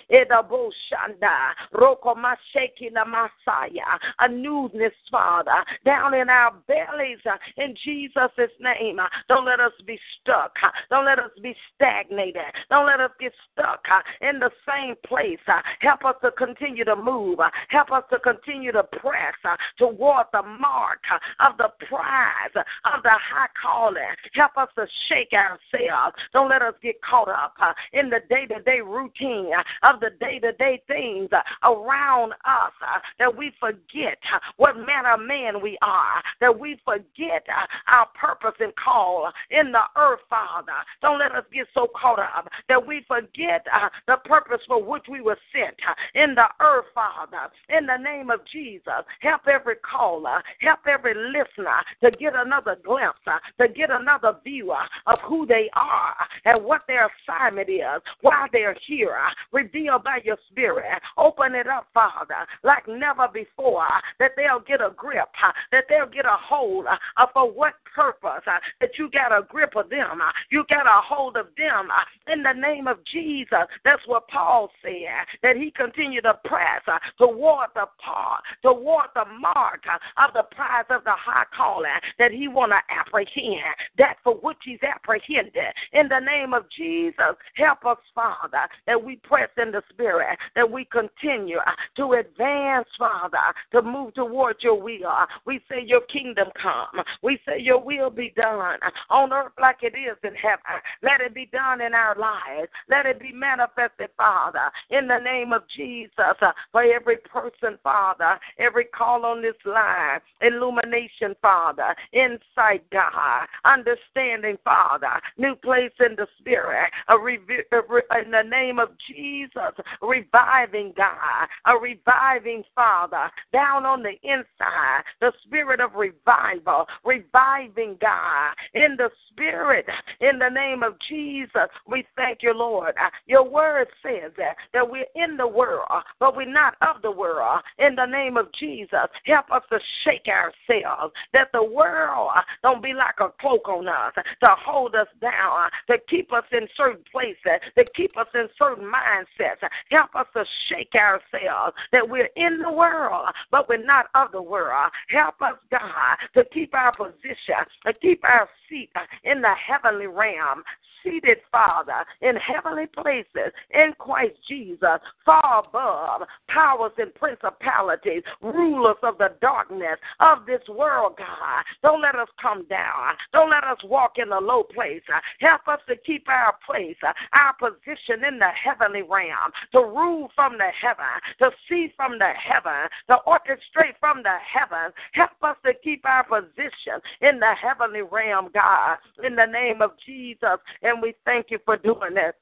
A newness, Father, down in our bellies. In Jesus' name, don't let us be stuck. Don't let us be stagnated. Don't let us get stuck in the same place. Uh, help us to continue to move. Uh, help us to continue to press uh, toward the mark uh, of the prize uh, of the high calling. Help us to shake ourselves. Don't let us get caught up uh, in the day to day routine of the day to day things around us that we forget what manner of man we are, that we forget our purpose and call in the earth, Father. Don't let us get so caught up that we forget the purpose for which we were sent uh, in the earth, Father. In the name of Jesus, help every caller, help every listener to get another glimpse, uh, to get another view uh, of who they are and what their assignment is, why they're here. Uh, revealed by your spirit. Open it up, Father, like never before, uh, that they'll get a grip, uh, that they'll get a hold of for what purpose, that you got a grip of them, you got a hold of them in the name of Jesus. That's what Paul said that he continued to press uh, toward the part, toward the mark uh, of the prize of the high calling that he want to apprehend, that for which he's apprehended. In the name of Jesus, help us, Father, that we press in the spirit, that we continue uh, to advance, Father, to move towards your will. We say your kingdom come. We say your will be done on earth like it is in heaven. Let it be done in our lives. Let it be manifested, Father, in the name of Jesus uh, for every person, Father, every call on this line, illumination, Father, insight, God, understanding, Father, new place in the spirit, a rev- a re- in the name of Jesus, reviving, God, a reviving, Father, down on the inside, the spirit of revival, reviving, God, in the spirit, in the name of Jesus. We thank you, Lord. Your word says that that we're in the world, uh, but we're not of the world. In the name of Jesus, help us to shake ourselves, that the world uh, don't be like a cloak on us, to hold us down, uh, to keep us in certain places, to keep us in certain mindsets. Help us to shake ourselves, that we're in the world, but we're not of the world. Help us, God, to keep our position, to keep our seat in the heavenly realm, seated, Father, in heavenly places in Christ Jesus, far above powers and principalities, rulers of the darkness of this world, God. Don't let us come down. Don't let us walk in a low place. Help us to keep our place, our position in the heavenly realm, to rule from the heaven, to see from the heaven, to orchestrate from the heaven. Help us to keep our position in the heavenly realm, God, in the name of Jesus. And and we thank you for doing that.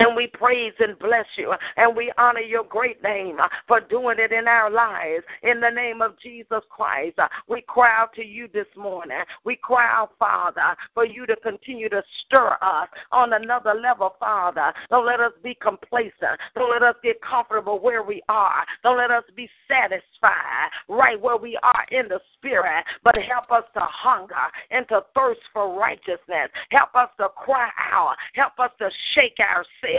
And we praise and bless you. And we honor your great name uh, for doing it in our lives. In the name of Jesus Christ, uh, we cry out to you this morning. We cry out, Father, for you to continue to stir us on another level, Father. Don't let us be complacent. Don't let us get comfortable where we are. Don't let us be satisfied right where we are in the spirit. But help us to hunger and to thirst for righteousness. Help us to cry out. Help us to shake ourselves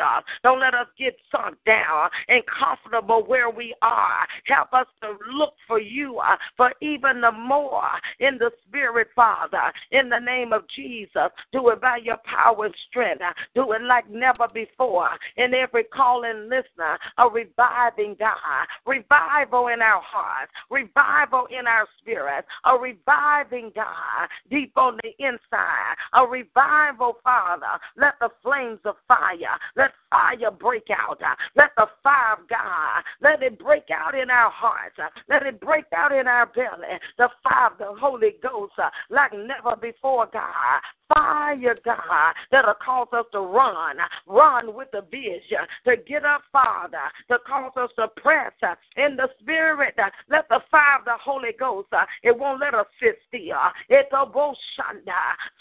Don't let us get sunk down and comfortable where we are. Help us to look for you uh, for even the more in the Spirit, Father, in the name of Jesus. Do it by your power and strength. Uh, do it like never before. In every calling listener, a reviving God, revival in our hearts, revival in our spirits, a reviving God deep on the inside, a revival, Father. Let the flames of fire, let fire break out. Uh, let the fire of God, let it break out in our hearts. Uh, let it break out in our belly. The fire of the Holy Ghost uh, like never before, God Fire, God, that'll cause us to run, run with the vision, to get up, Father, to cause us to press uh, in the Spirit. Uh, let the fire of the Holy Ghost, uh, it won't let us sit still. It's a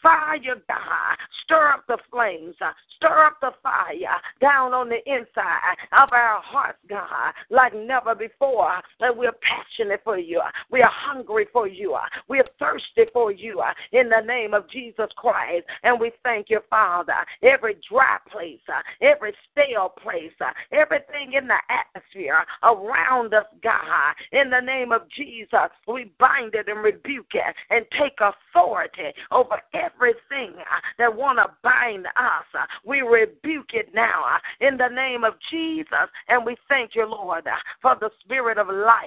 Fire, God, stir up the flames, stir up the fire down on the inside of our hearts, God, like never before. And we're passionate for you. We are hungry for you. We are thirsty for you in the name of Jesus Christ. And we thank you, Father. Every dry place, uh, every stale place, uh, everything in the atmosphere around us, God, in the name of Jesus, we bind it and rebuke it and take authority over everything uh, that want to bind us. We rebuke it now in the name of Jesus. And we thank you, Lord, for the spirit of life.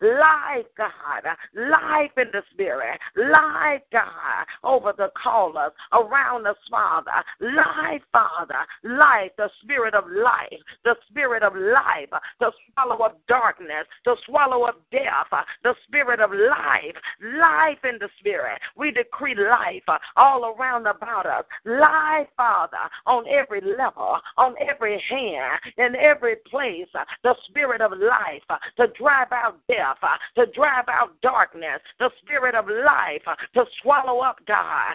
Life, God. Life in the spirit. Life, God, over the callers around us, Father. Life, Father. Life, the spirit of life. The spirit of life to swallow up darkness, to swallow up death. The spirit of life. Life in the spirit. We decree life all around about us. Life, Father, on every level, on every hand, in every place. The spirit of life to drive out death, to drive out darkness. The spirit of life to swallow up, God,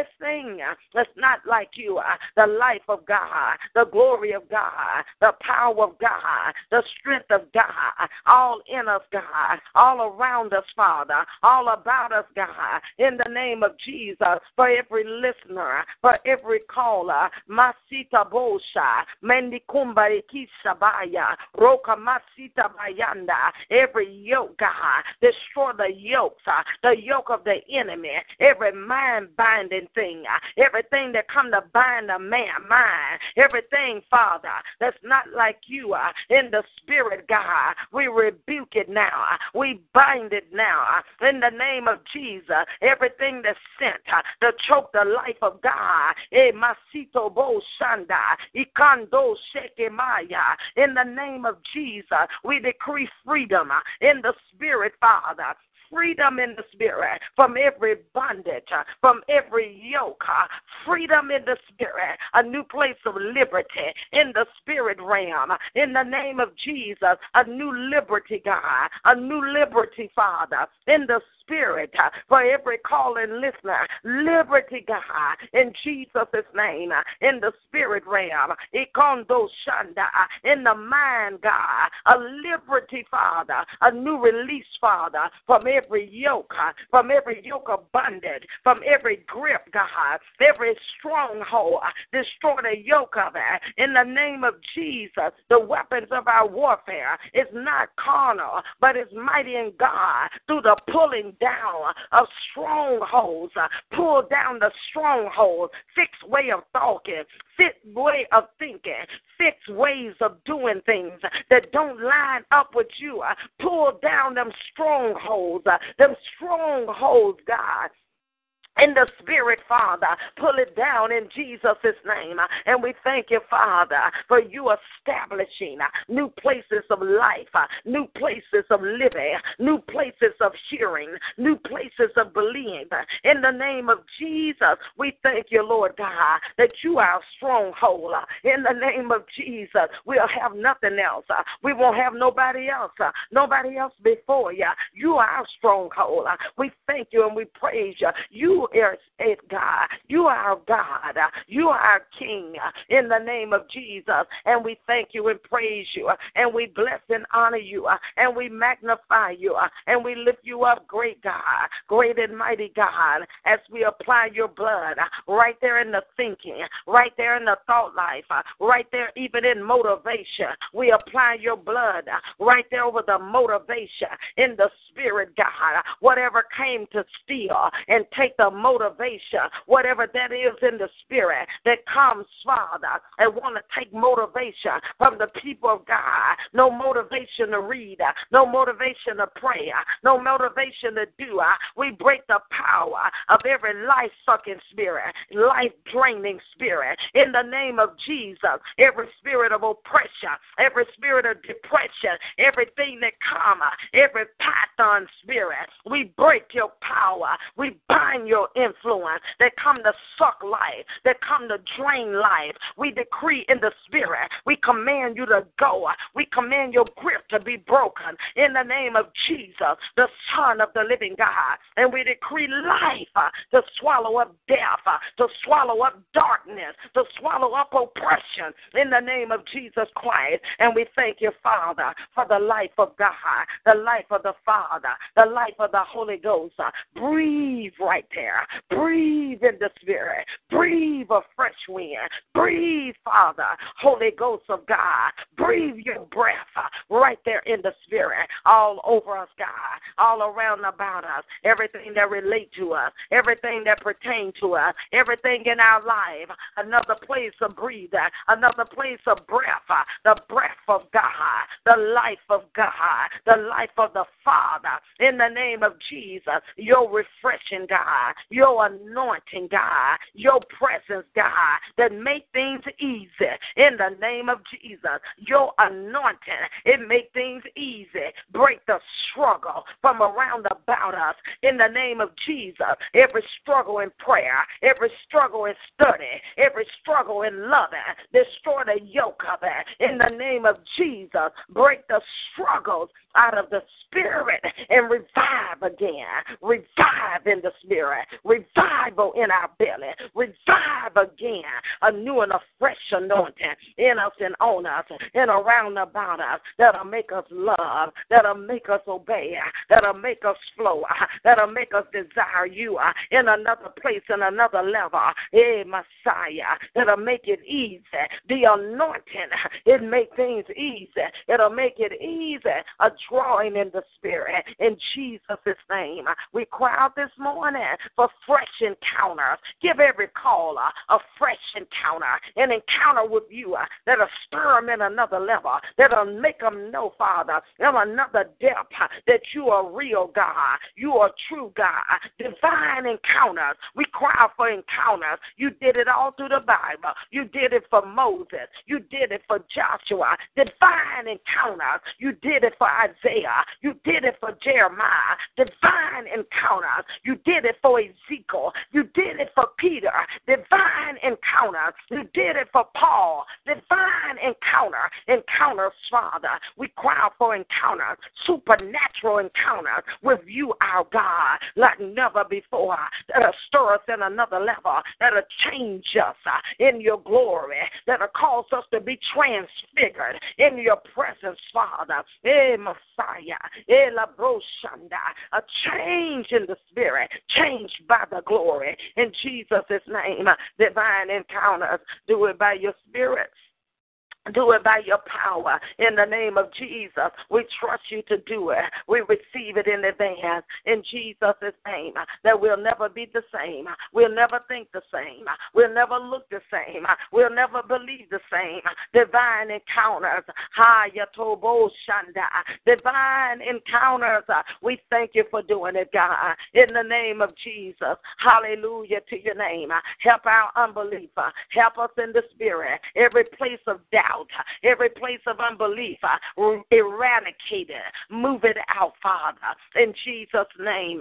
everything that's not like you. The life of God, the glory of God, the power of God, the strength of God, all in us, God, all around us, Father, all about us, God, in the name of Jesus, for every listener, for every caller, Masita Bosha, Mendikumba Kisabaya, Roka Masita Bayanda, every yoke, God, destroy the yokes, uh, the yoke of the enemy, every mind binding thing, uh, everything that come to bind a man mind, everything, Father, that's not like you uh, in the spirit, God, we rebuke it now. We bind it now in the name of Jesus. Everything that's sent to choke the life of God. Eh, masito bo shanda, ikando. In the name of Jesus, we decree freedom in the spirit, Father freedom in the spirit from every bondage, uh, from every yoke, uh, freedom in the spirit, a new place of liberty in the spirit realm. In the name of Jesus, a new liberty, God, a new liberty, Father, in the spirit uh, for every calling listener. Liberty, God, in Jesus' name, uh, in the spirit realm. Ikondo Shanda, uh, in the mind, God. A liberty, Father. A new release, Father, from every yoke, from every yoke of bondage, from every grip, God, every stronghold. Destroy the yoke of it. In the name of Jesus, the weapons of our warfare is not carnal, but is mighty in God through the pulling down of strongholds, uh, pull down the strongholds, fixed way of talking, fixed way of thinking, fixed ways of doing things that don't line up with you. Uh, pull down them strongholds, uh, them strongholds, God, in the spirit, Father. Pull it down in Jesus' name. And we thank you, Father, for you establishing new places of life, new places of living, new places of hearing, new places of believing. In the name of Jesus, we thank you, Lord God, that you are a stronghold. In the name of Jesus, we'll have nothing else. We won't have nobody else, nobody else before you. You are our stronghold. We thank you and we praise you. You are God. You are our God. You are our King in the name of Jesus. And we thank you and praise you. And we bless and honor you. And we magnify you. And we lift you up, great God, great and mighty God, as we apply your blood right there in the thinking, right there in the thought life, right there even in motivation. We apply your blood right there over the motivation in the spirit, God. Whatever came to steal and take the motivation, whatever that is in the spirit that comes, Father, and want to take motivation from the people of God. No motivation to read, no motivation to pray, no motivation to do. We break the power of every life sucking spirit, life draining spirit. In the name of Jesus, every spirit of oppression, every spirit of depression, everything that come, every python spirit, we break your power. We bind your evil influence that come to suck life, that come to drain life. We decree in the spirit, we command you to go. We command your grip to be broken in the name of Jesus, the Son of the living God. And we decree life uh, to swallow up death, uh, to swallow up darkness, to swallow up oppression in the name of Jesus Christ. And we thank you, Father, for the life of God, the life of the Father, the life of the Holy Ghost. Uh, breathe right there. Breathe in the Spirit. Breathe a fresh wind. Breathe, Father, Holy Ghost of God. Breathe your breath right there in the Spirit, all over us, God, all around about us. Everything that relates to us, everything that pertains to us, everything in our life. Another place of breathing, another place of breath, the breath of God, the life of God, the life of the Father. In the name of Jesus, your refreshing God, your anointing God, your presence God, that make things easy. In the name of Jesus, your anointing, it make things easy. Break the struggle from around about us. In the name of Jesus, every struggle in prayer, every struggle in study, every struggle in loving, destroy the yoke of it. In the name of Jesus, break the struggles out of the spirit and revive again. Revive in the spirit. Revival in our belly. Revive again. A new and a fresh anointing in us and on us and around about us that'll make us love, that'll make us obey, that'll make us flow, that'll make us desire you in another place, in another level. Hey, Messiah, that'll make it easy. The anointing, it make things easy. It'll make it easy. A drawing in the spirit. In Jesus' name, we cry out this morning for fresh encounters. Give every caller a fresh encounter, an encounter with you uh, that'll stir them in another level, that'll make them know, Father, in another depth uh, that you are real God, you are true God. Divine encounters. We cry for encounters. You did it all through the Bible. You did it for Moses. You did it for Joshua. Divine encounters. You did it for Isaiah. You did it for Jeremiah. Divine encounters. You did it for Ezekiel. You did it for Peter. Divine encounter. You did it for Paul. Divine encounter. Encounters, Father. We cry for encounters. Supernatural encounters with you, our God, like never before. That'll stir us in another level. That'll change us uh, in your glory. That'll cause us to be transfigured in your presence, Father. Hey, Messiah. Eh, A change in the spirit. Change by the glory. In Jesus' name, divine encounters. Do it by your spirit. Do it by your power in the name of Jesus. We trust you to do it. We receive it in advance in Jesus' name. That we'll never be the same. We'll never think the same. We'll never look the same. We'll never believe the same. Divine encounters. Divine encounters. We thank you for doing it, God. In the name of Jesus. Hallelujah to your name. Help our unbeliever. Help us in the spirit. Every place of doubt out, every place of unbelief, uh, eradicate it, move it out, Father, in Jesus' name.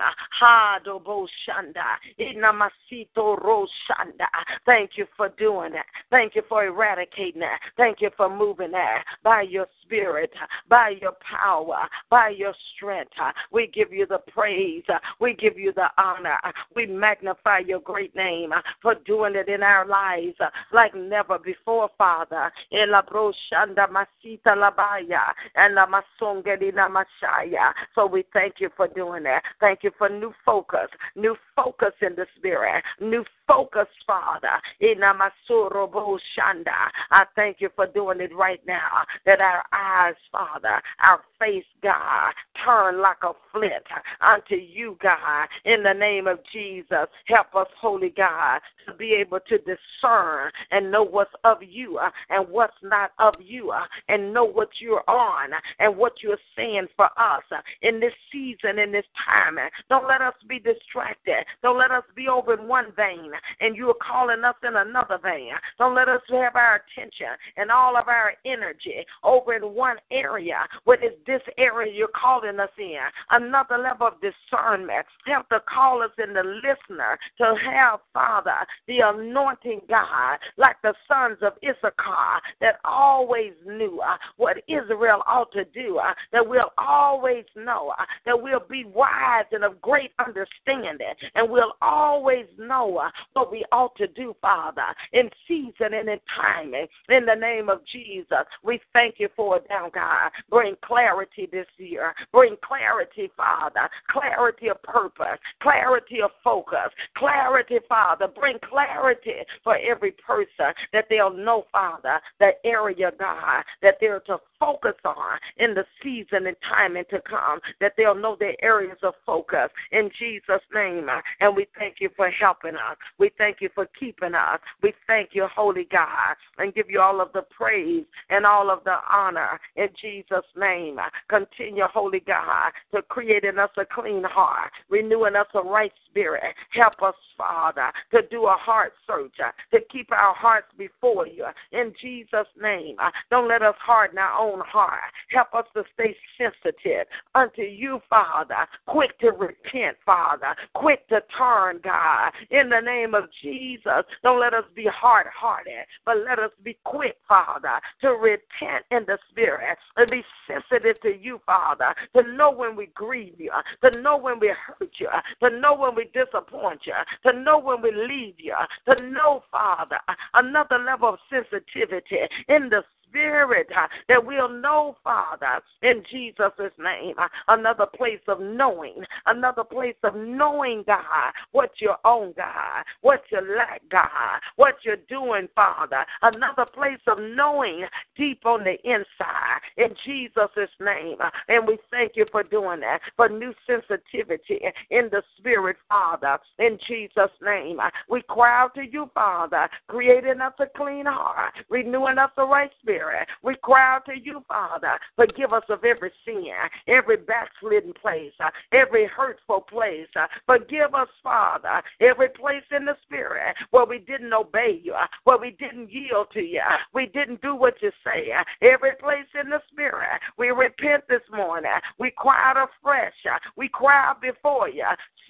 Thank you for doing it. Thank you for eradicating it. Thank you for moving it by your spirit, by your power, by your strength. We give you the praise. We give you the honor. We magnify your great name for doing it in our lives like never before, Father. In la broshanda masita labaya and la masongelina mashaya. So we thank you for doing that. Thank you for new focus, new focus in the spirit, new focus, Father. In shanda. I thank you for doing it right now. That our eyes, Father, our face, God, turn like a flint unto you, God. In the name of Jesus, help us, Holy God, to be able to discern and know what's of you uh, and what's not of you, uh, and know what you're on and what you're saying for us uh, in this season, in this time. Don't let us be distracted. Don't let us be over in one vein and you are calling us in another vein. Don't let us have our attention and all of our energy over in one area. What is this area you're calling us in, another level of discernment. Help the callers and the listener to have, Father, the anointing God, like the sons of Issachar, that always knew uh, what Israel ought to do, uh, that we'll always know, uh, that we'll be wise and of great understanding, and we'll always know what we ought to do, Father, in season and in timing. In the name of Jesus, we thank you for it now, God. Bring clarity this year. Bring clarity, Father. Clarity of purpose, clarity of focus, clarity, Father. Bring clarity for every person that they'll know, Father, the area, God, that they're to focus on in the season and timing to come, that they'll know their areas of focus in Jesus' name. And we thank you for helping us. We thank you for keeping us. We thank you, Holy God, and give you all of the praise and all of the honor in Jesus' name. Continue, Holy God, to create in us a clean heart, renewing us a right spirit. Help us, Father, to do a heart search, uh, to keep our hearts before you in Jesus' name. Uh, don't let us harden our own heart. Help us to stay sensitive unto you, Father. Quick to repent, Father. Quick to turn, God. In the name of Jesus, don't let us be hard hearted, but let us be quick, Father, to repent in the spirit and be sensitive to you, Father, to know when we grieve you, to know when we hurt you, to know when we disappoint you, to know when we leave you, to know, Father, another level of sensitivity in the Spirit that we'll know, Father, in Jesus' name. Another place of knowing, another place of knowing, God, what you own, God, what you lack, God, what you're doing, Father. Another place of knowing deep on the inside, in Jesus' name. And we thank you for doing that, for new sensitivity in the Spirit, Father, in Jesus' name. We cry out to you, Father, creating us a clean heart, renewing us a right spirit Spirit. We cry out to you, Father. Forgive us of every sin, every backslidden place, uh, every hurtful place. Uh, forgive us, Father, every place in the Spirit where we didn't obey you, uh, where we didn't yield to you, we didn't do what you say. Every place in the Spirit, we repent this morning. We cry out afresh. We cry out before you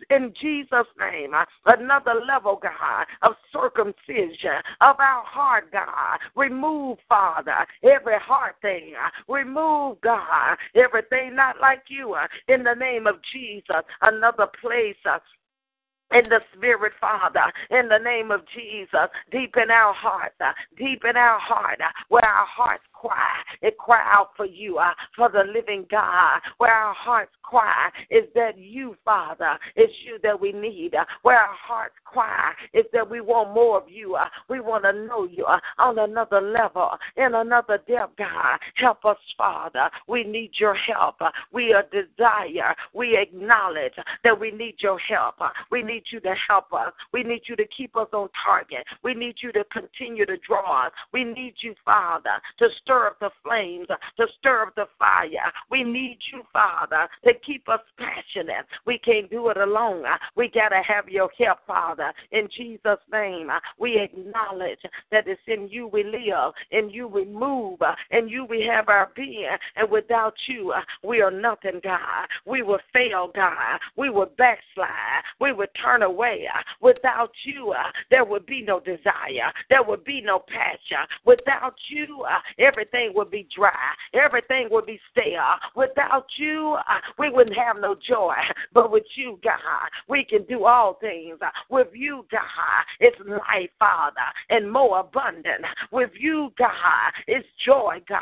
in Jesus' name. Another level, God, of circumcision of our heart, God. Remove, Father, every heart thing. Remove, God, everything not like you. Uh, in the name of Jesus, another place uh, in the spirit, Father, in the name of Jesus, deep in our heart, uh, deep in our heart, where our hearts cry, it cry out for you, uh, for the living God, where our hearts cry is that you, Father, it's you that we need, uh, where our hearts cry is that we want more of you, uh, we want to know you uh, on another level, in another depth, God. Help us, Father. We need your help. Uh, we are desire. We acknowledge that we need your help. Uh, we need you to help us. We need you to keep us on target. We need you to continue to draw us. We need you, Father, to stir up the flames, to stir up the fire. We need you, Father, to keep us passionate. We can't do it alone. We got to have your help, Father. In Jesus' name, we acknowledge that it's in you we live, in you we move, in you we have our being. And without you, we are nothing, God. We will fail, God. We will backslide. We will turn away. Without you, there would be no desire. There would be no passion. Without you, every everything would be dry, everything would be stale. Without you, uh, we wouldn't have no joy. But with you, God, we can do all things. With you, God, it's life, Father, and more abundant. With you, God, it's joy, God,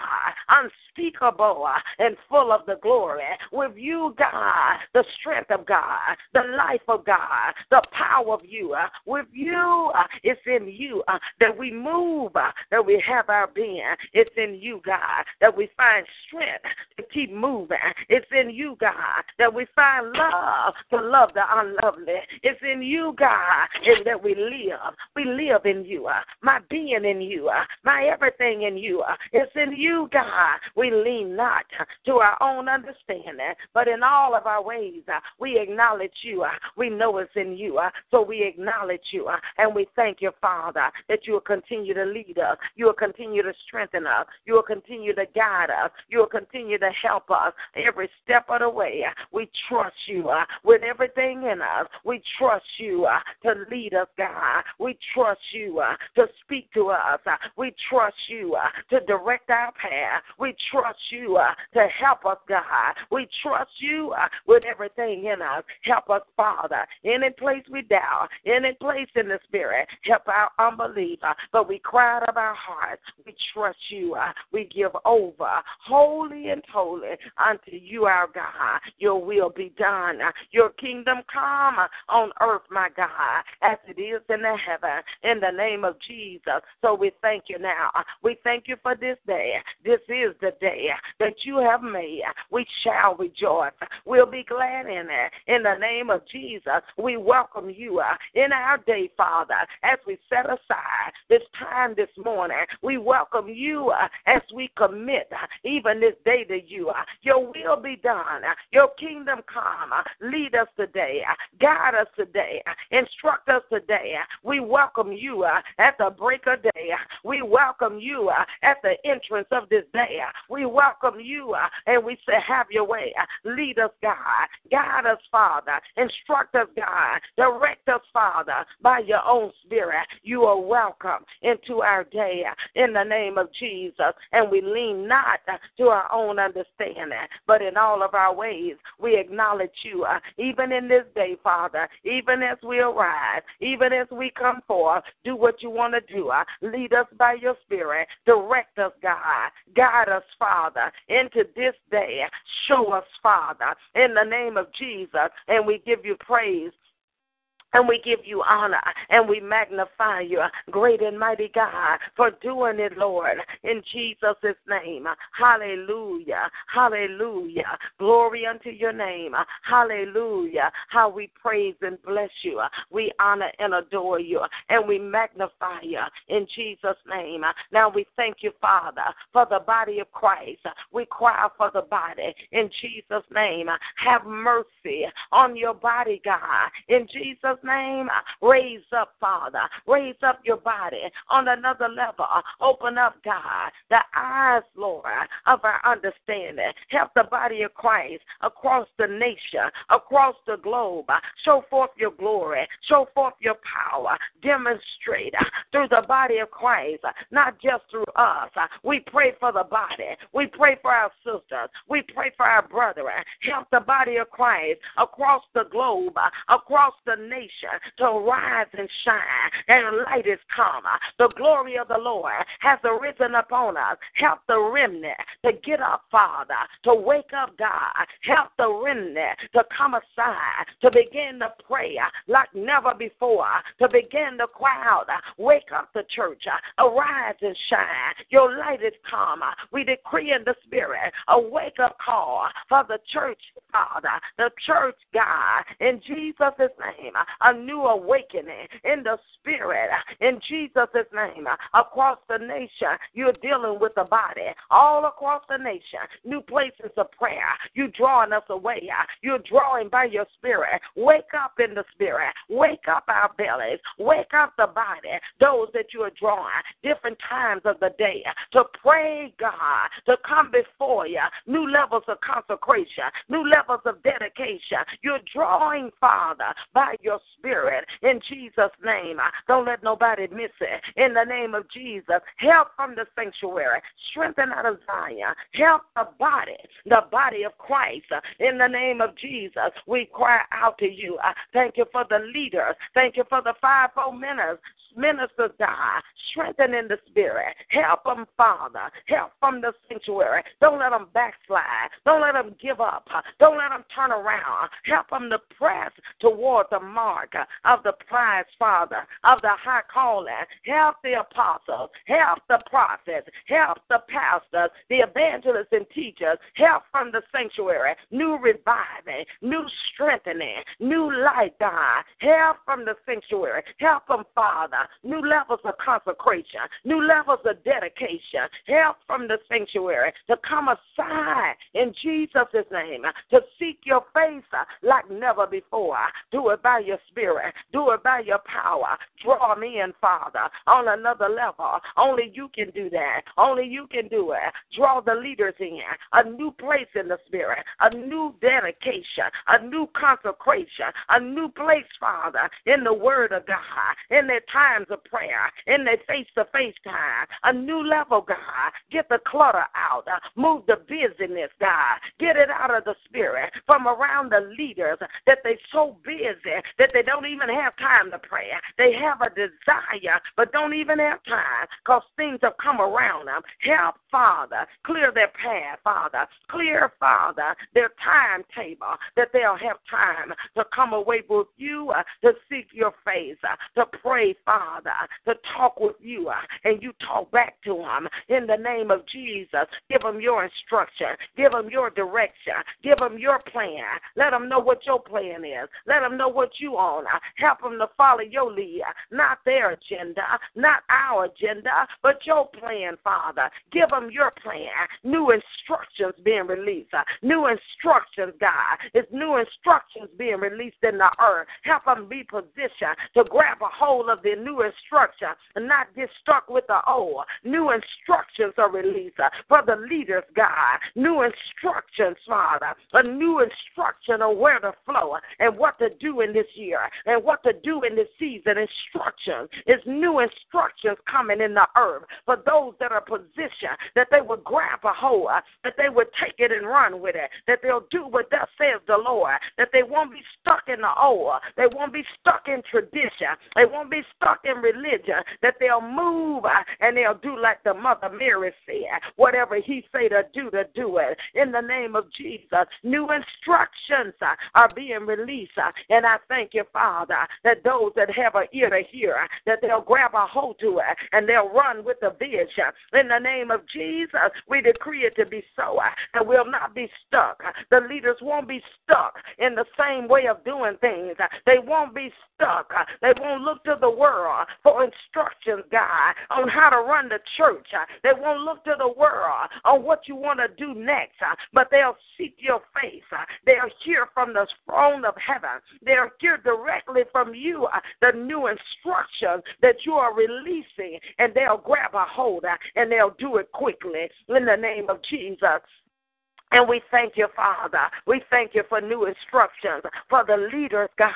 unspeakable uh, and full of the glory. With you, God, the strength of God, the life of God, the power of you. Uh, with you, it's in you that we move, that we have our being. It's in in you, God, that we find strength to keep moving. It's in you, God, that we find love to love the unlovely. It's in you, God, and that we live. We live in you. Uh, my being in you. Uh, my everything in you. Uh, it's in you, God. We lean not to our own understanding, but in all of our ways, we acknowledge you. We know it's in you. So we acknowledge you. And we thank you, Father, that you will continue to lead us. You will continue to strengthen us. You will continue to guide us. You will continue to help us every step of the way. We trust you uh, with everything in us. We trust you uh, to lead us, God. We trust you uh, to speak to us. We trust you to direct our path. We trust you to help us, God. We trust you with everything in us. Help us, Father. Any place we doubt, any place in the spirit, help our unbelief. Uh, but we cry out of our hearts. We trust you. We give over wholly and totally unto you, our God. Your will be done. Your kingdom come on earth, my God, as it is in the heaven. In the name of Jesus. So we thank you now. We thank you for this day. This is the day that you have made. We shall rejoice. We'll be glad in it. In the name of Jesus, we welcome you uh, in our day, Father, as we set aside this time this morning. We welcome you uh, Uh, as we commit uh, even this day to you. Uh, your will be done. Uh, your kingdom come. Lead us today. Guide us today. Instruct us today. We welcome you at the break of day. We welcome you at the entrance of this day. We welcome you and we say, Have your way. Lead us, God. Guide us, Father. Instruct us, God. Direct us, Father, by your own spirit. You are welcome into our day in the name of Jesus. And we lean not to our own understanding, but in all of our ways, we acknowledge you, uh, even in this day, Father, even as we arise, even as we come forth. Do what you want to do. Uh, lead us by your spirit. Direct us, God. Guide us, Father, into this day. Show us, Father, in the name of Jesus. And we give you praise and we give you honor and we magnify you, great and mighty God, for doing it, Lord, in Jesus' name. Hallelujah. Hallelujah. Glory unto your name. Hallelujah. How we praise and bless you. We honor and adore you and we magnify you in Jesus' name. Now we thank you, Father, for the body of Christ. We cry for the body in Jesus' name. Have mercy on your body, God, in Jesus' name. Raise up, Father. Raise up your body on another level. Open up, God, the eyes, Lord, of our understanding. Help the body of Christ across the nation, across the globe. Show forth your glory. Show forth your power. Demonstrate uh, through the body of Christ, uh, not just through us. Uh, we pray for the body. We pray for our sisters. We pray for our brethren. Help the body of Christ across the globe, across the nation nation to rise and shine, and light is come. The glory of the Lord has arisen upon us. Help the remnant to get up, Father, to wake up, God. Help the remnant to come aside, to begin to pray like never before, to begin to cry out. Wake up the church, arise and shine. Your light is come. We decree in the spirit a wake up call for the church, Father, the church, God, in Jesus' name a new awakening in the spirit in Jesus' name across the nation. You're dealing with the body all across the nation. New places of prayer. You're drawing us away. You're drawing by your spirit. Wake up in the spirit. Wake up our bellies. Wake up the body. Those that you are drawing different times of the day to pray, God, to come before you. New levels of consecration, new levels of dedication. You're drawing, Father, by your spirit in Jesus' name. Don't let nobody miss it. In the name of Jesus, help from the sanctuary, strengthen out of Zion, help the body, the body of Christ. In the name of Jesus, we cry out to you. Thank you for the leaders. Thank you for the five fivefold ministers ministers, God. Strengthen in the spirit. Help them, Father. Help from the sanctuary. Don't let them backslide. Don't let them give up. Don't let them turn around. Help them to press toward the mark of the prize, Father, of the high calling. Help the apostles. Help the prophets. Help the pastors, the evangelists and teachers. Help from the sanctuary. New reviving, new strengthening, new light, God. Help from the sanctuary. Help them, Father new levels of consecration, new levels of dedication, help from the sanctuary to come aside in Jesus' name to seek your face like never before. Do it by your spirit, do it by your power. Draw me in, Father, on another level. Only you can do that. Only you can do it. Draw the leaders in, a new place in the spirit, a new dedication, a new consecration, a new place, Father, in the Word of God, in their times of prayer, in their face to face time, a new level, God. Get the clutter out, move the busyness, God. Get it out of the spirit from around the leaders that they're so busy that they don't even have time to pray. They have a desire, but don't even have time because things have come around them. Help, Father, clear their path, Father. Clear, Father, their timetable that they'll have time to come away with you, uh, to seek your face, uh, to pray, Father, to talk with you, uh, and you talk back to them in the name of Jesus. Give them your instruction. Give them your direction. Give them your plan. Let them know what your plan is. Let them know what you own. Uh, help them to follow your lead, uh, not their agenda, uh, not our agenda, but your plan, Father. Give them your plan. New instructions being released. New instructions, God. It's new instructions being released in the earth. Help them be positioned to grab a hold of the new instruction and not get stuck with the old. New instructions are released for the leaders, God. New instructions, Father. A new instruction of where to flow and what to do in this year and what to do in this season. Instructions. It's new instructions coming in the earth for those that are positioned that they would grab a hold, that they would take it and run with it, that they'll do what thus says the Lord, that they won't be stuck in the old, they won't be stuck in tradition, they won't be stuck in religion, that they'll move uh, and they'll do like the Mother Mary said, whatever He say to do, to do it. In the name of Jesus, new instructions uh, are being released, uh, and I thank you, Father, that those that have an ear to hear, that they'll grab a hold to it and they'll run with the vision. In the name of Jesus, we decree it to be so, and we'll not be stuck. The leaders won't be stuck in the same way of doing things. They won't be stuck. They won't look to the world for instructions, God, on how to run the church. Uh, they won't look to the world uh, on what you want to do next, uh, but they'll seek your face. They'll hear from the throne of heaven. They'll hear directly from you the new instructions that you are releasing, and they'll grab a hold and they'll do it quickly in the name of Jesus. And we thank you, Father. We thank you for new instructions for the leaders, God,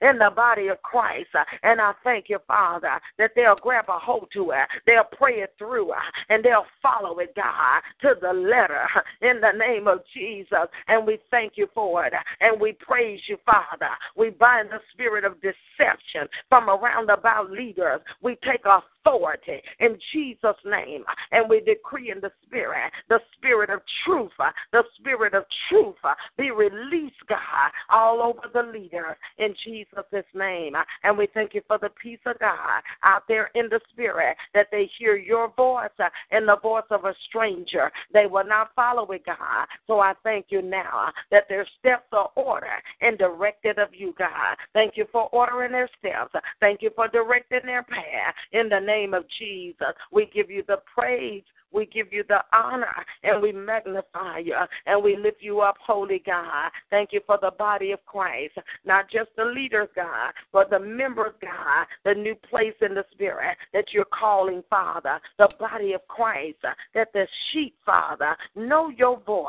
in the body of Christ. And I thank you, Father, that they'll grab a hold to it, they'll pray it through, and they'll follow it, God, to the letter in the name of Jesus. And we thank you for it. And we praise you, Father. We bind the spirit of deception from around about leaders. We take authority in Jesus' name. And we decree in the spirit, the spirit of truth, the spirit of truth be released, God, all over the leader in Jesus' name. And we thank you for the peace of God out there in the spirit that they hear your voice and the voice of a stranger. They will not follow it, God. So I thank you now that their steps are ordered and directed of you, God. Thank you for ordering their steps. Thank you for directing their path. In the name of Jesus, we give you the praise we give you the honor and we magnify you and we lift you up, holy God. Thank you for the body of Christ, not just the leaders, God, but the members, God, the new place in the spirit that you're calling, Father, the body of Christ, that the sheep, Father, know your voice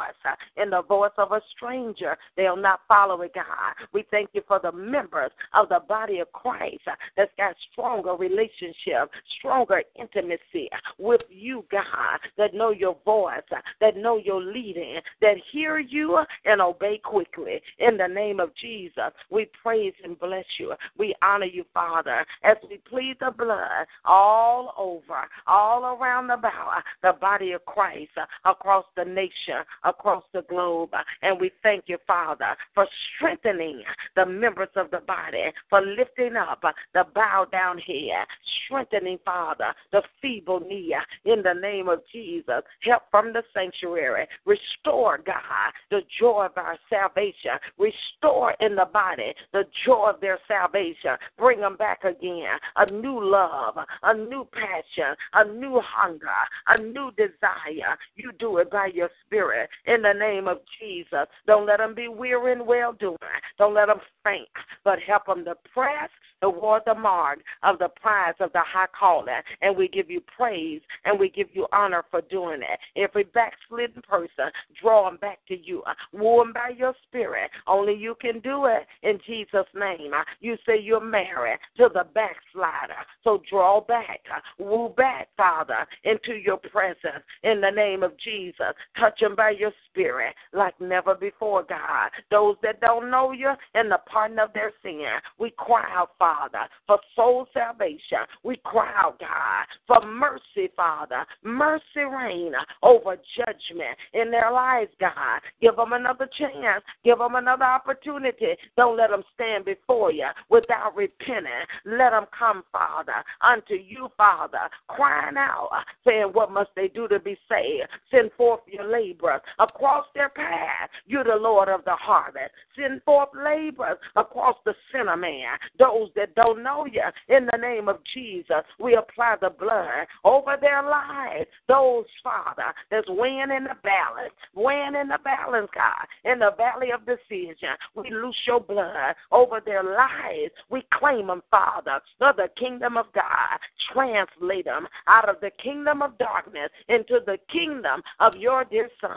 in the voice of a stranger. They'll not follow it, God. We thank you for the members of the body of Christ that's got stronger relationship, stronger intimacy with you, God that know your voice, that know your leading, that hear you and obey quickly. In the name of Jesus, we praise and bless you. We honor you, Father, as we plead the blood all over, all around the bow, the body of Christ, across the nation, across the globe. And we thank you, Father, for strengthening the members of the body, for lifting up the bow down head, strengthening, Father, the feeble knee in the name of of Jesus. Help from the sanctuary. Restore, God, the joy of our salvation. Restore in the body the joy of their salvation. Bring them back again. A new love, a new passion, a new hunger, a new desire. You do it by your spirit in the name of Jesus. Don't let them be weary in well doing. Don't let them faint, but help them to press toward the mark of the prize of the high calling. And we give you praise and we give you honor for doing it. Every backslidden person, draw them back to you. Uh, woo them by your spirit. Only you can do it in Jesus' name. Uh, you say you're married to the backslider. So draw back, uh, woo back, Father, into your presence in the name of Jesus. Touch them by your spirit like never before, God. Those that don't know you and the pardon of their sin, we cry out, Father Father, for soul salvation. We cry out, God, for mercy, Father. Mercy reign over judgment in their lives, God. Give them another chance. Give them another opportunity. Don't let them stand before you without repenting. Let them come, Father, unto you, Father, crying out, saying, What must they do to be saved? Send forth your laborers across their path. You're the Lord of the harvest. Send forth laborers across the sinner man, those that don't know you. In the name of Jesus, we apply the blood over their lives. Those, Father, that's weighing in the balance, weighing in the balance, God, in the valley of decision. We loose your blood over their lives. We claim them, Father, of the kingdom of God. Translate them out of the kingdom of darkness into the kingdom of your dear Son.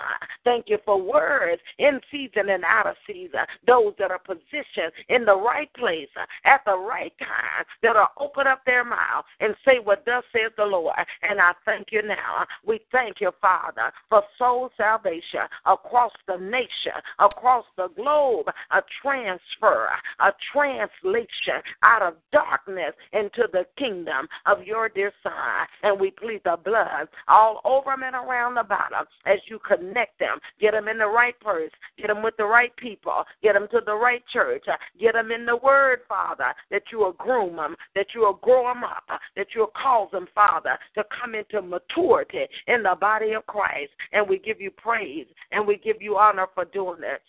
Thank you for words in season and out of season. Those that are positioned in the right place at the right time that'll open up their mouth and say what thus says the Lord. And I thank you now. We thank you, Father, for soul salvation across the nation, across the globe, a transfer, a translation out of darkness into the kingdom of your dear Son. And we plead the blood all over them and around about them as you connect them. Get them in the right purse. Get them with the right people. Get them to the right church. Get them in the word, Father, that you will groom them, that you will grow them up, that you will cause them, Father, to come into maturity in the body of Christ. And we give you praise and we give you honor for doing it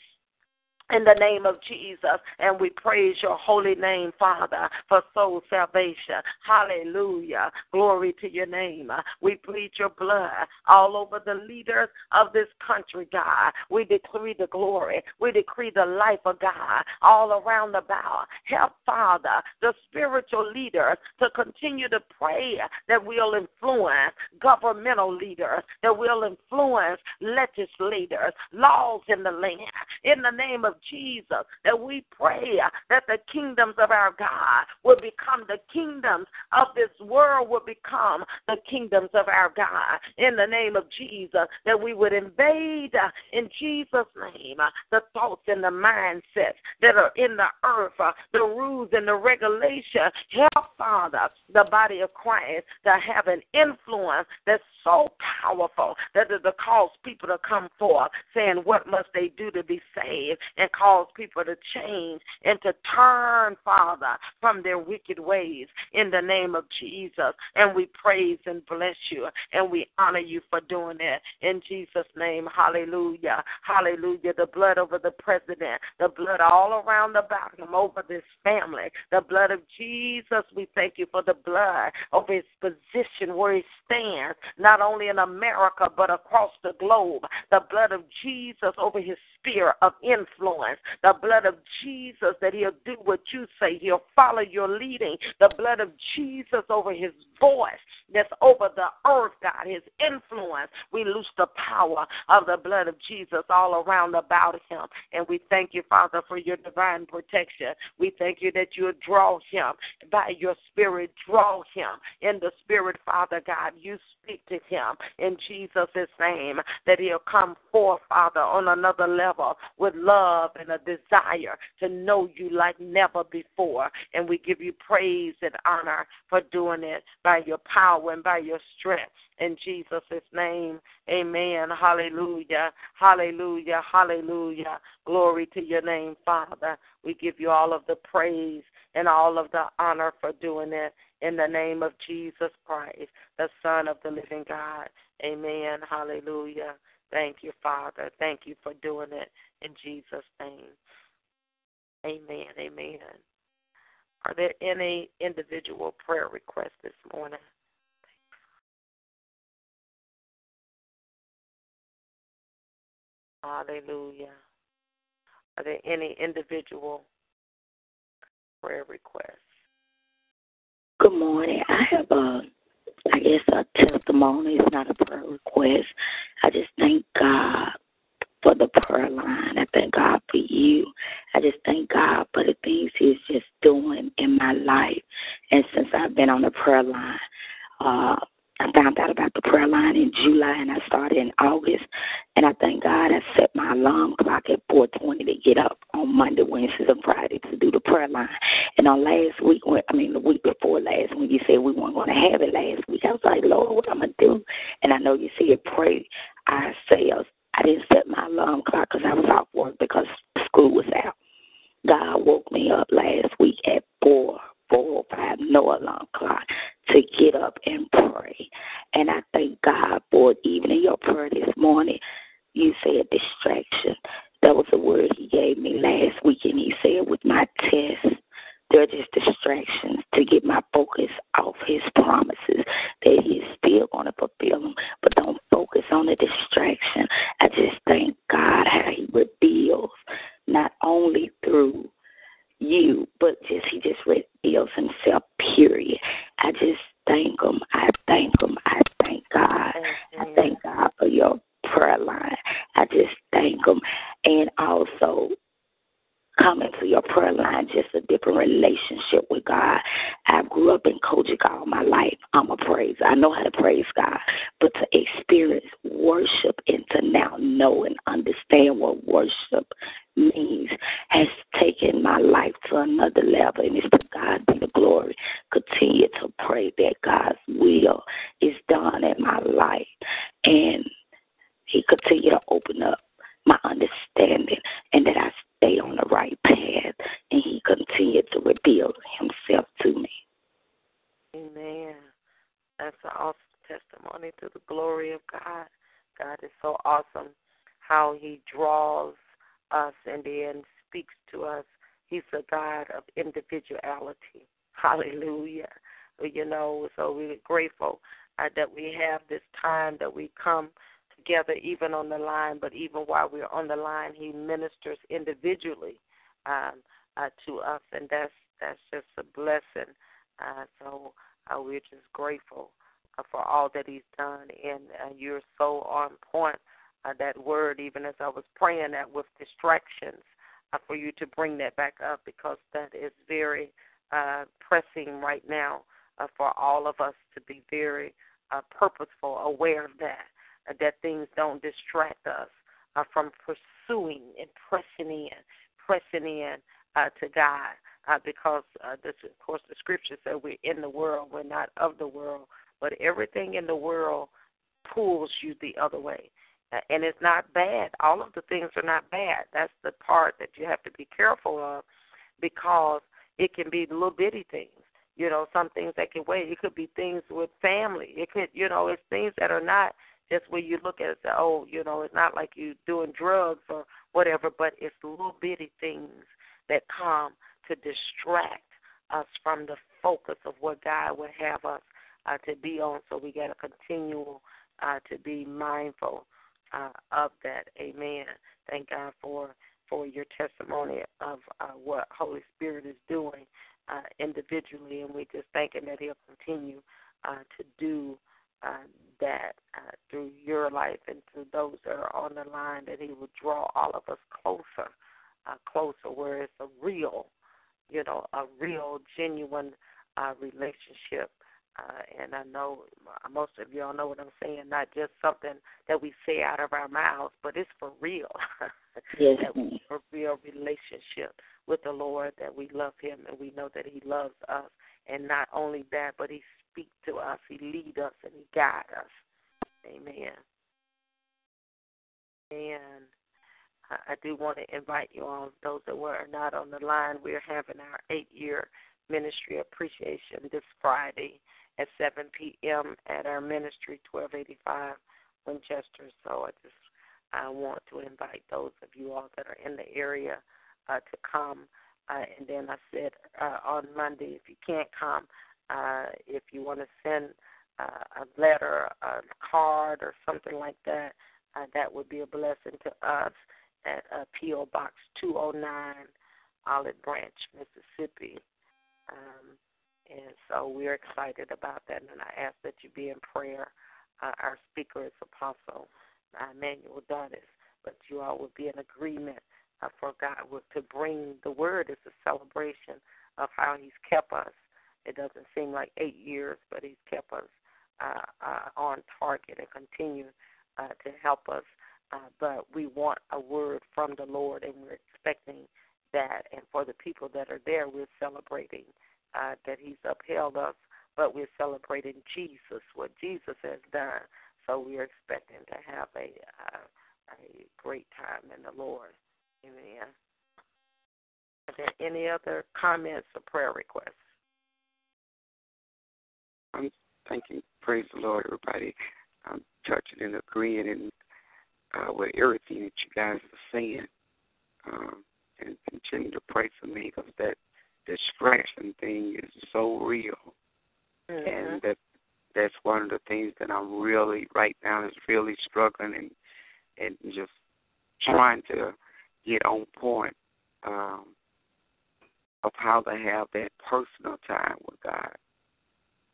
in the name of Jesus. And we praise your holy name, Father, for soul salvation. Hallelujah. Glory to your name. We plead your blood all over the leaders of this country, God. We decree the glory. We decree the life of God all around about. Help, Father, the spiritual leaders to continue to pray that we'll influence governmental leaders, that we'll influence legislators, laws in the land. In the name of Jesus that we pray that the kingdoms of our God will become the kingdoms of this world, will become the kingdoms of our God. In the name of Jesus, that we would invade in Jesus' name the thoughts and the mindsets that are in the earth, the rules and the regulation. Help, Father, the body of Christ to have an influence that's so powerful that it'll cause people to come forth saying, What must they do to be saved? And cause people to change and to turn, Father, from their wicked ways in the name of Jesus. And we praise and bless you and we honor you for doing it in Jesus' name. Hallelujah. Hallelujah. The blood over the president, the blood all around about him, over this family, the blood of Jesus. We thank you for the blood over his position where he stands, not only in America, but across the globe. The blood of Jesus over his sphere of influence. The blood of Jesus that he'll do what you say. He'll follow your leading. The blood of Jesus over his voice that's over the earth, God, his influence. We loose the power of the blood of Jesus all around about him. And we thank you, Father, for your divine protection. We thank you that you draw him by your spirit, draw him in the spirit, Father God. You speak to him in Jesus' name that he'll come forth, Father, on another level with love and a desire to know you like never before. And we give you praise and honor for doing it by your power and by your strength. In Jesus' name, amen. Hallelujah. Hallelujah. Hallelujah. Glory to your name, Father. We give you all of the praise and all of the honor for doing it in the name of Jesus Christ, the Son of the living God. Amen. Hallelujah. Thank you, Father. Thank you for doing it in Jesus' name. Amen. Amen. Are there any individual prayer requests this morning? Hallelujah. Are there any individual prayer requests? Good morning. I have a, I guess a testimony. It's not a prayer request. I just thank God for the prayer line. I thank God for you. I just thank God for the things He's just doing in my life. And since I've been on the prayer line, uh, I found out about the prayer line in July and I started in August. And I thank God I set my alarm clock at 420 to get up on Monday, Wednesdays, and Friday to do the prayer line. And on last week, I mean the week before last, when you said we weren't going to have it last week, I was like, Lord, what I'm going to do? And I know you said pray ourselves. I didn't set my alarm clock because I was off work because school was out. God woke me up last week at 4 four or five, no alarm clock, to get up and pray. And I thank God for. Even in your prayer this morning, you said distraction. That was a word he gave me last week, and he said with my test, they're just distractions to get my focus off his promises that he's still going to fulfill them. But don't focus on the distraction. I just thank God how he reveals not only through you, but just he just reveals himself. Period. I just thank him. I thank him. I thank God. I thank God for your prayer line. I just thank him, and also coming to your prayer line, just a different relationship with God. I grew up in COGIC all my life. I'm a praiser. I know how to praise God. But to experience worship and to now know and understand what worship means has taken my life to another level. And it's to God be the glory. Continue to pray that God's will is done in my life. And He continue to open up my understanding and that I stay on the right path and he continued to reveal himself to me. Amen. That's an awesome testimony to the glory of God. God is so awesome how he draws us and then speaks to us. He's a God of individuality. Hallelujah. You know, so we're grateful uh, that we have this time that we come together, even on the line, but even while we're on the line, He ministers individually um, uh, to us, and that's that's just a blessing. Uh, so uh, we're just grateful uh, for all that He's done, and uh, you're so on point. Uh, that word, even as I was praying that with distractions, uh, for you to bring that back up because that is very uh, pressing right now uh, for all of us to be very uh, purposeful, aware of that, that things don't distract us uh, from pursuing and pressing in, pressing in uh, to God. Uh, because uh, this, of course, the scripture said we're in the world, we're not of the world, but everything in the world pulls you the other way. Uh, and it's not bad. All of the things are not bad. That's the part that you have to be careful of because it can be little bitty things. You know, some things that can wait. It could be things with family. It could, you know, it's things that are not just where you look at it say, oh, you know, it's not like you're doing drugs or whatever, but it's little bitty things that come to distract us from the focus of what God would have us uh, to be on. So we got to continue uh, to be mindful uh, of that. Amen. Thank God for for your testimony of uh, what Holy Spirit is doing uh, individually, and we're just thanking that He'll continue uh, to do uh, that uh, through your life and through those that are on the line, that He will draw all of us closer, uh, closer, where it's a real, you know, a real, genuine uh, relationship. Uh, and I know most of y'all know what I'm saying, not just something that we say out of our mouths, but it's for real. yes. that we a real relationship with the Lord, that we love Him and we know that He loves us. And not only that, but He speak to us, He lead us, and He guide us. Amen. And I do want to invite you all, those that were not on the line, we're having our eight year Ministry Appreciation this Friday at 7 p.m. at our ministry, 1285 Winchester. So I just I want to invite those of you all that are in the area uh, to come. Uh, and then I said uh, on Monday, if you can't come, uh, if you want to send uh, a letter, a card, or something like that, uh, that would be a blessing to us at uh, P.O. Box 209, Olive Branch, Mississippi. Um, and so we're excited about that, and I ask that you be in prayer. Uh, our speaker is Apostle uh, Emmanuel Donis, but you all would be in agreement uh, for God to bring the word as a celebration of how He's kept us. It doesn't seem like eight years, but He's kept us uh, uh, on target and continue uh, to help us. Uh, but we want a word from the Lord, and we're expecting that. And for the people that are there, we're celebrating uh, that He's upheld us, but we're celebrating Jesus, what Jesus has done. So we're expecting to have a uh, a great time in the Lord. Amen. Are there any other comments or prayer requests? I'm thanking, praise the Lord, everybody. I'm touching and agreeing and uh, with everything that you guys are saying, um, and continue to pray for me because that distraction thing is so real, mm-hmm. and that that's one of the things that I'm really right now is really struggling and and just trying to get on point um, of how to have that personal time with God.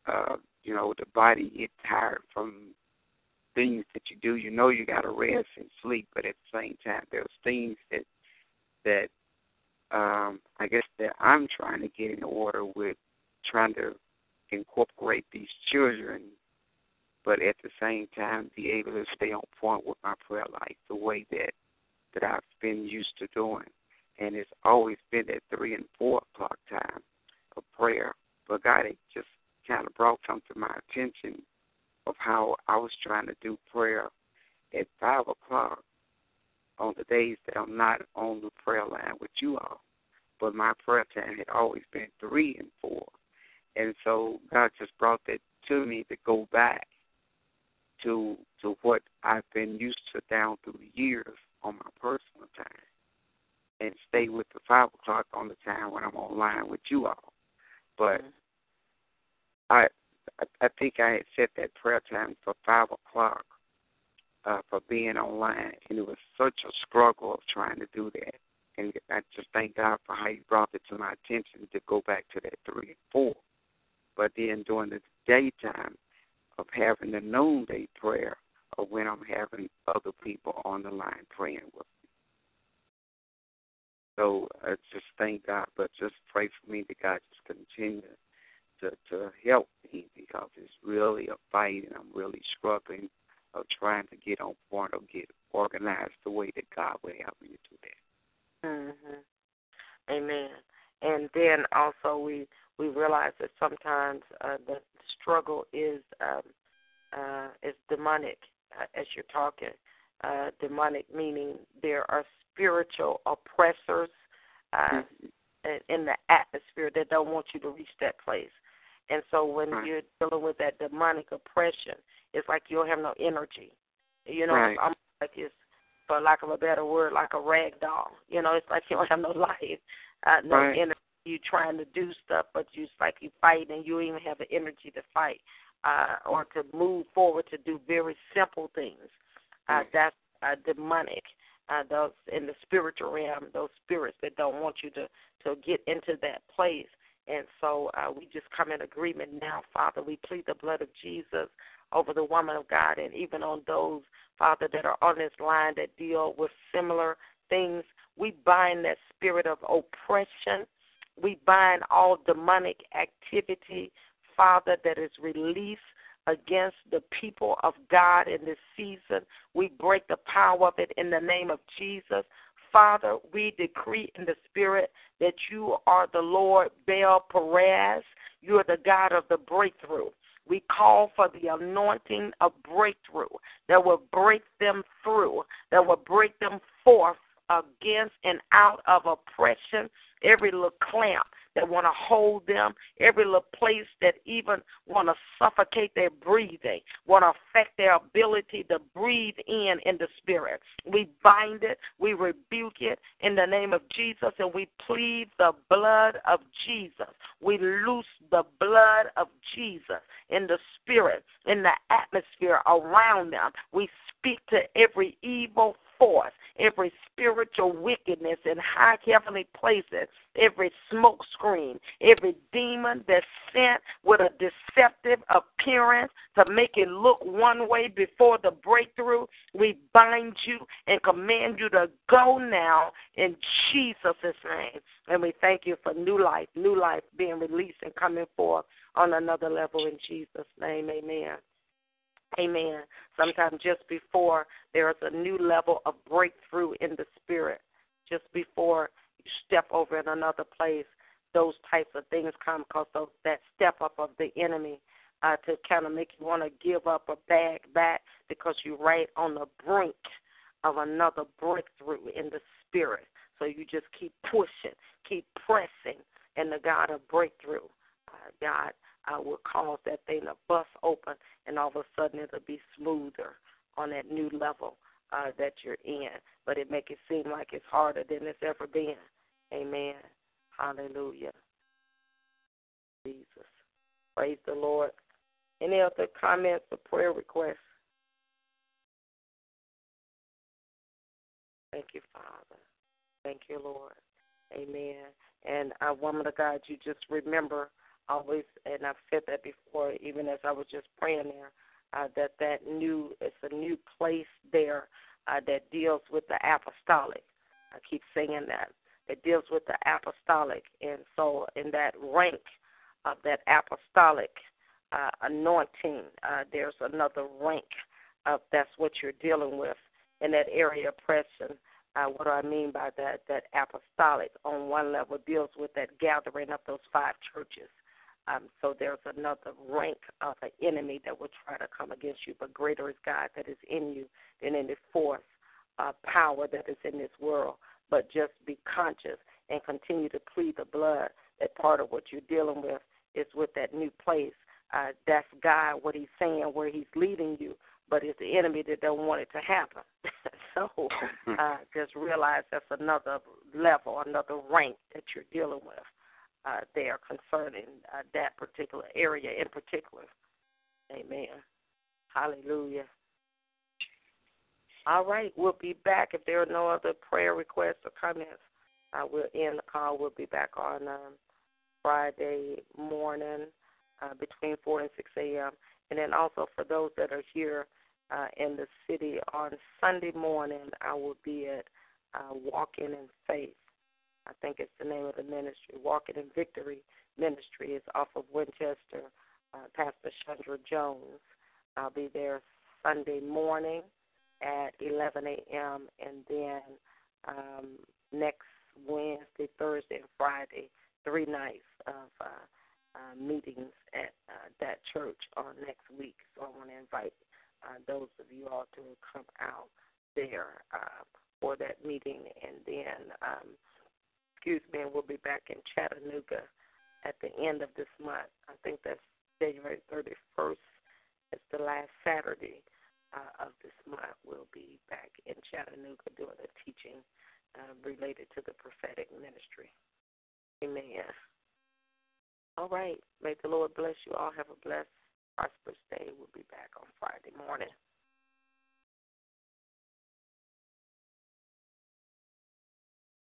Uh, you know, the body gets tired from things that you do. You know you got to rest and sleep, but at the same time, there's things that that um, I guess that I'm trying to get in order with trying to incorporate these children, but at the same time be able to stay on point with my prayer life the way that that I've been used to doing. And it's always been at three and four o'clock time of prayer. But God it just kind of brought something to my attention of how I was trying to do prayer at five o'clock on the days that I'm not on the prayer line with you all. But my prayer time had always been three and four. And so God just brought that to me to go back to to what I've been used to down through the years on my personal time. And stay with the five o'clock on the time when I'm online with you all. But mm-hmm. I I think I had set that prayer time for five o'clock uh, for being online, and it was such a struggle of trying to do that. And I just thank God for how He brought it to my attention to go back to that three and four. But then during the daytime of having the noonday prayer, or when I'm having other people on the line praying with me. So I just thank God, but just pray for me that God just continue to to help me because it's really a fight and I'm really struggling of trying to get on point or get organized the way that God would help me to do that. Mhm. Amen. And then also we we realize that sometimes uh, the struggle is um, uh, is demonic uh, as you're talking. Uh, demonic meaning there are spiritual oppressors uh, mm-hmm. in the atmosphere that don't want you to reach that place. And so when right. you're dealing with that demonic oppression, it's like you don't have no energy. You know, right. almost like it's, for lack of a better word, like a rag doll. You know, it's like you don't have no life, uh, no right. energy. You trying to do stuff, but you it's like you fight and you don't even have the energy to fight uh, or to move forward to do very simple things. Uh. That's uh, demonic. Uh, those in the spiritual realm, those spirits that don't want you to to get into that place and so uh, we just come in agreement now, Father. We plead the blood of Jesus over the woman of God and even on those, Father, that are on this line that deal with similar things. We bind that spirit of oppression. We bind all demonic activity, Father, that is released against the people of God in this season. We break the power of it in the name of Jesus. Father, we decree in the spirit that you are the Lord Baal Perez. You are the God of the breakthrough. We call for the anointing of breakthrough that will break them through, that will break them forth against and out of oppression, every little clamp that want to hold them, every little place that even want to suffocate their breathing, want to affect their ability to breathe in in the spirit. We bind it, we rebuke it in the name of Jesus, and we plead the blood of Jesus. We loose the blood of Jesus in the spirit, in the atmosphere around them. We speak to every evil force, every spiritual wickedness in high heavenly places, every smoke screen, every demon that's sent with a deceptive appearance to make it look one way before the breakthrough. We bind you and command you to go now in Jesus' name. And we thank you for new life, new life being released and coming forth on another level in Jesus' name. Amen. Amen. Sometimes just before there is a new level of breakthrough in the spirit, just before you step over in another place, those types of things come because of that step up of the enemy uh, to kind of make you want to give up or bag back because you're right on the brink of another breakthrough in the spirit. So you just keep pushing, keep pressing in the God of breakthrough. Uh, God uh, will cause that thing to bust open, and all of a sudden it'll be smoother on that new level uh, that you're in. But it make it seem like it's harder than it's ever been. Amen. Hallelujah. Jesus. Praise the Lord. Any other comments or prayer requests? Thank you, Father. Thank you, Lord. Amen. And uh, woman of God, you just remember always, and I've said that before, even as I was just praying there, uh, that that new it's a new place there uh, that deals with the apostolic. I keep saying that it deals with the apostolic, and so in that rank of that apostolic uh, anointing, uh, there's another rank of that's what you're dealing with in that area of oppression. Uh, what do I mean by that? That apostolic on one level deals with that gathering of those five churches um, so there's another rank of an enemy that will try to come against you, but greater is God that is in you than any force, uh, power that is in this world. But just be conscious and continue to plead the blood. That part of what you're dealing with is with that new place. Uh, that's God, what He's saying, where He's leading you, but it's the enemy that don't want it to happen. so uh, just realize that's another level, another rank that you're dealing with uh, there concerning uh, that particular area in particular. Amen. Hallelujah. All right, we'll be back. If there are no other prayer requests or comments, uh, we'll end the call. We'll be back on um, Friday morning uh, between 4 and 6 a.m. And then also for those that are here uh, in the city on Sunday morning, I will be at uh, Walking in Faith I think it's the name of the ministry. Walking in Victory Ministry is off of Winchester. Uh, Pastor Chandra Jones. I'll be there Sunday morning at 11 a.m. and then um, next Wednesday, Thursday, and Friday, three nights of uh, uh, meetings at uh, that church on next week. So I want to invite uh, those of you all to come out there uh, for that meeting, and then um, excuse me, and we'll be back in Chattanooga at the end of this month. I think that's January 31st. It's the last Saturday uh, of this month. We'll be back in Chattanooga doing a teaching uh, related to the prophetic ministry. Amen. All right. May the Lord bless you all. Have a blessed, prosperous day. We'll be back on Friday morning.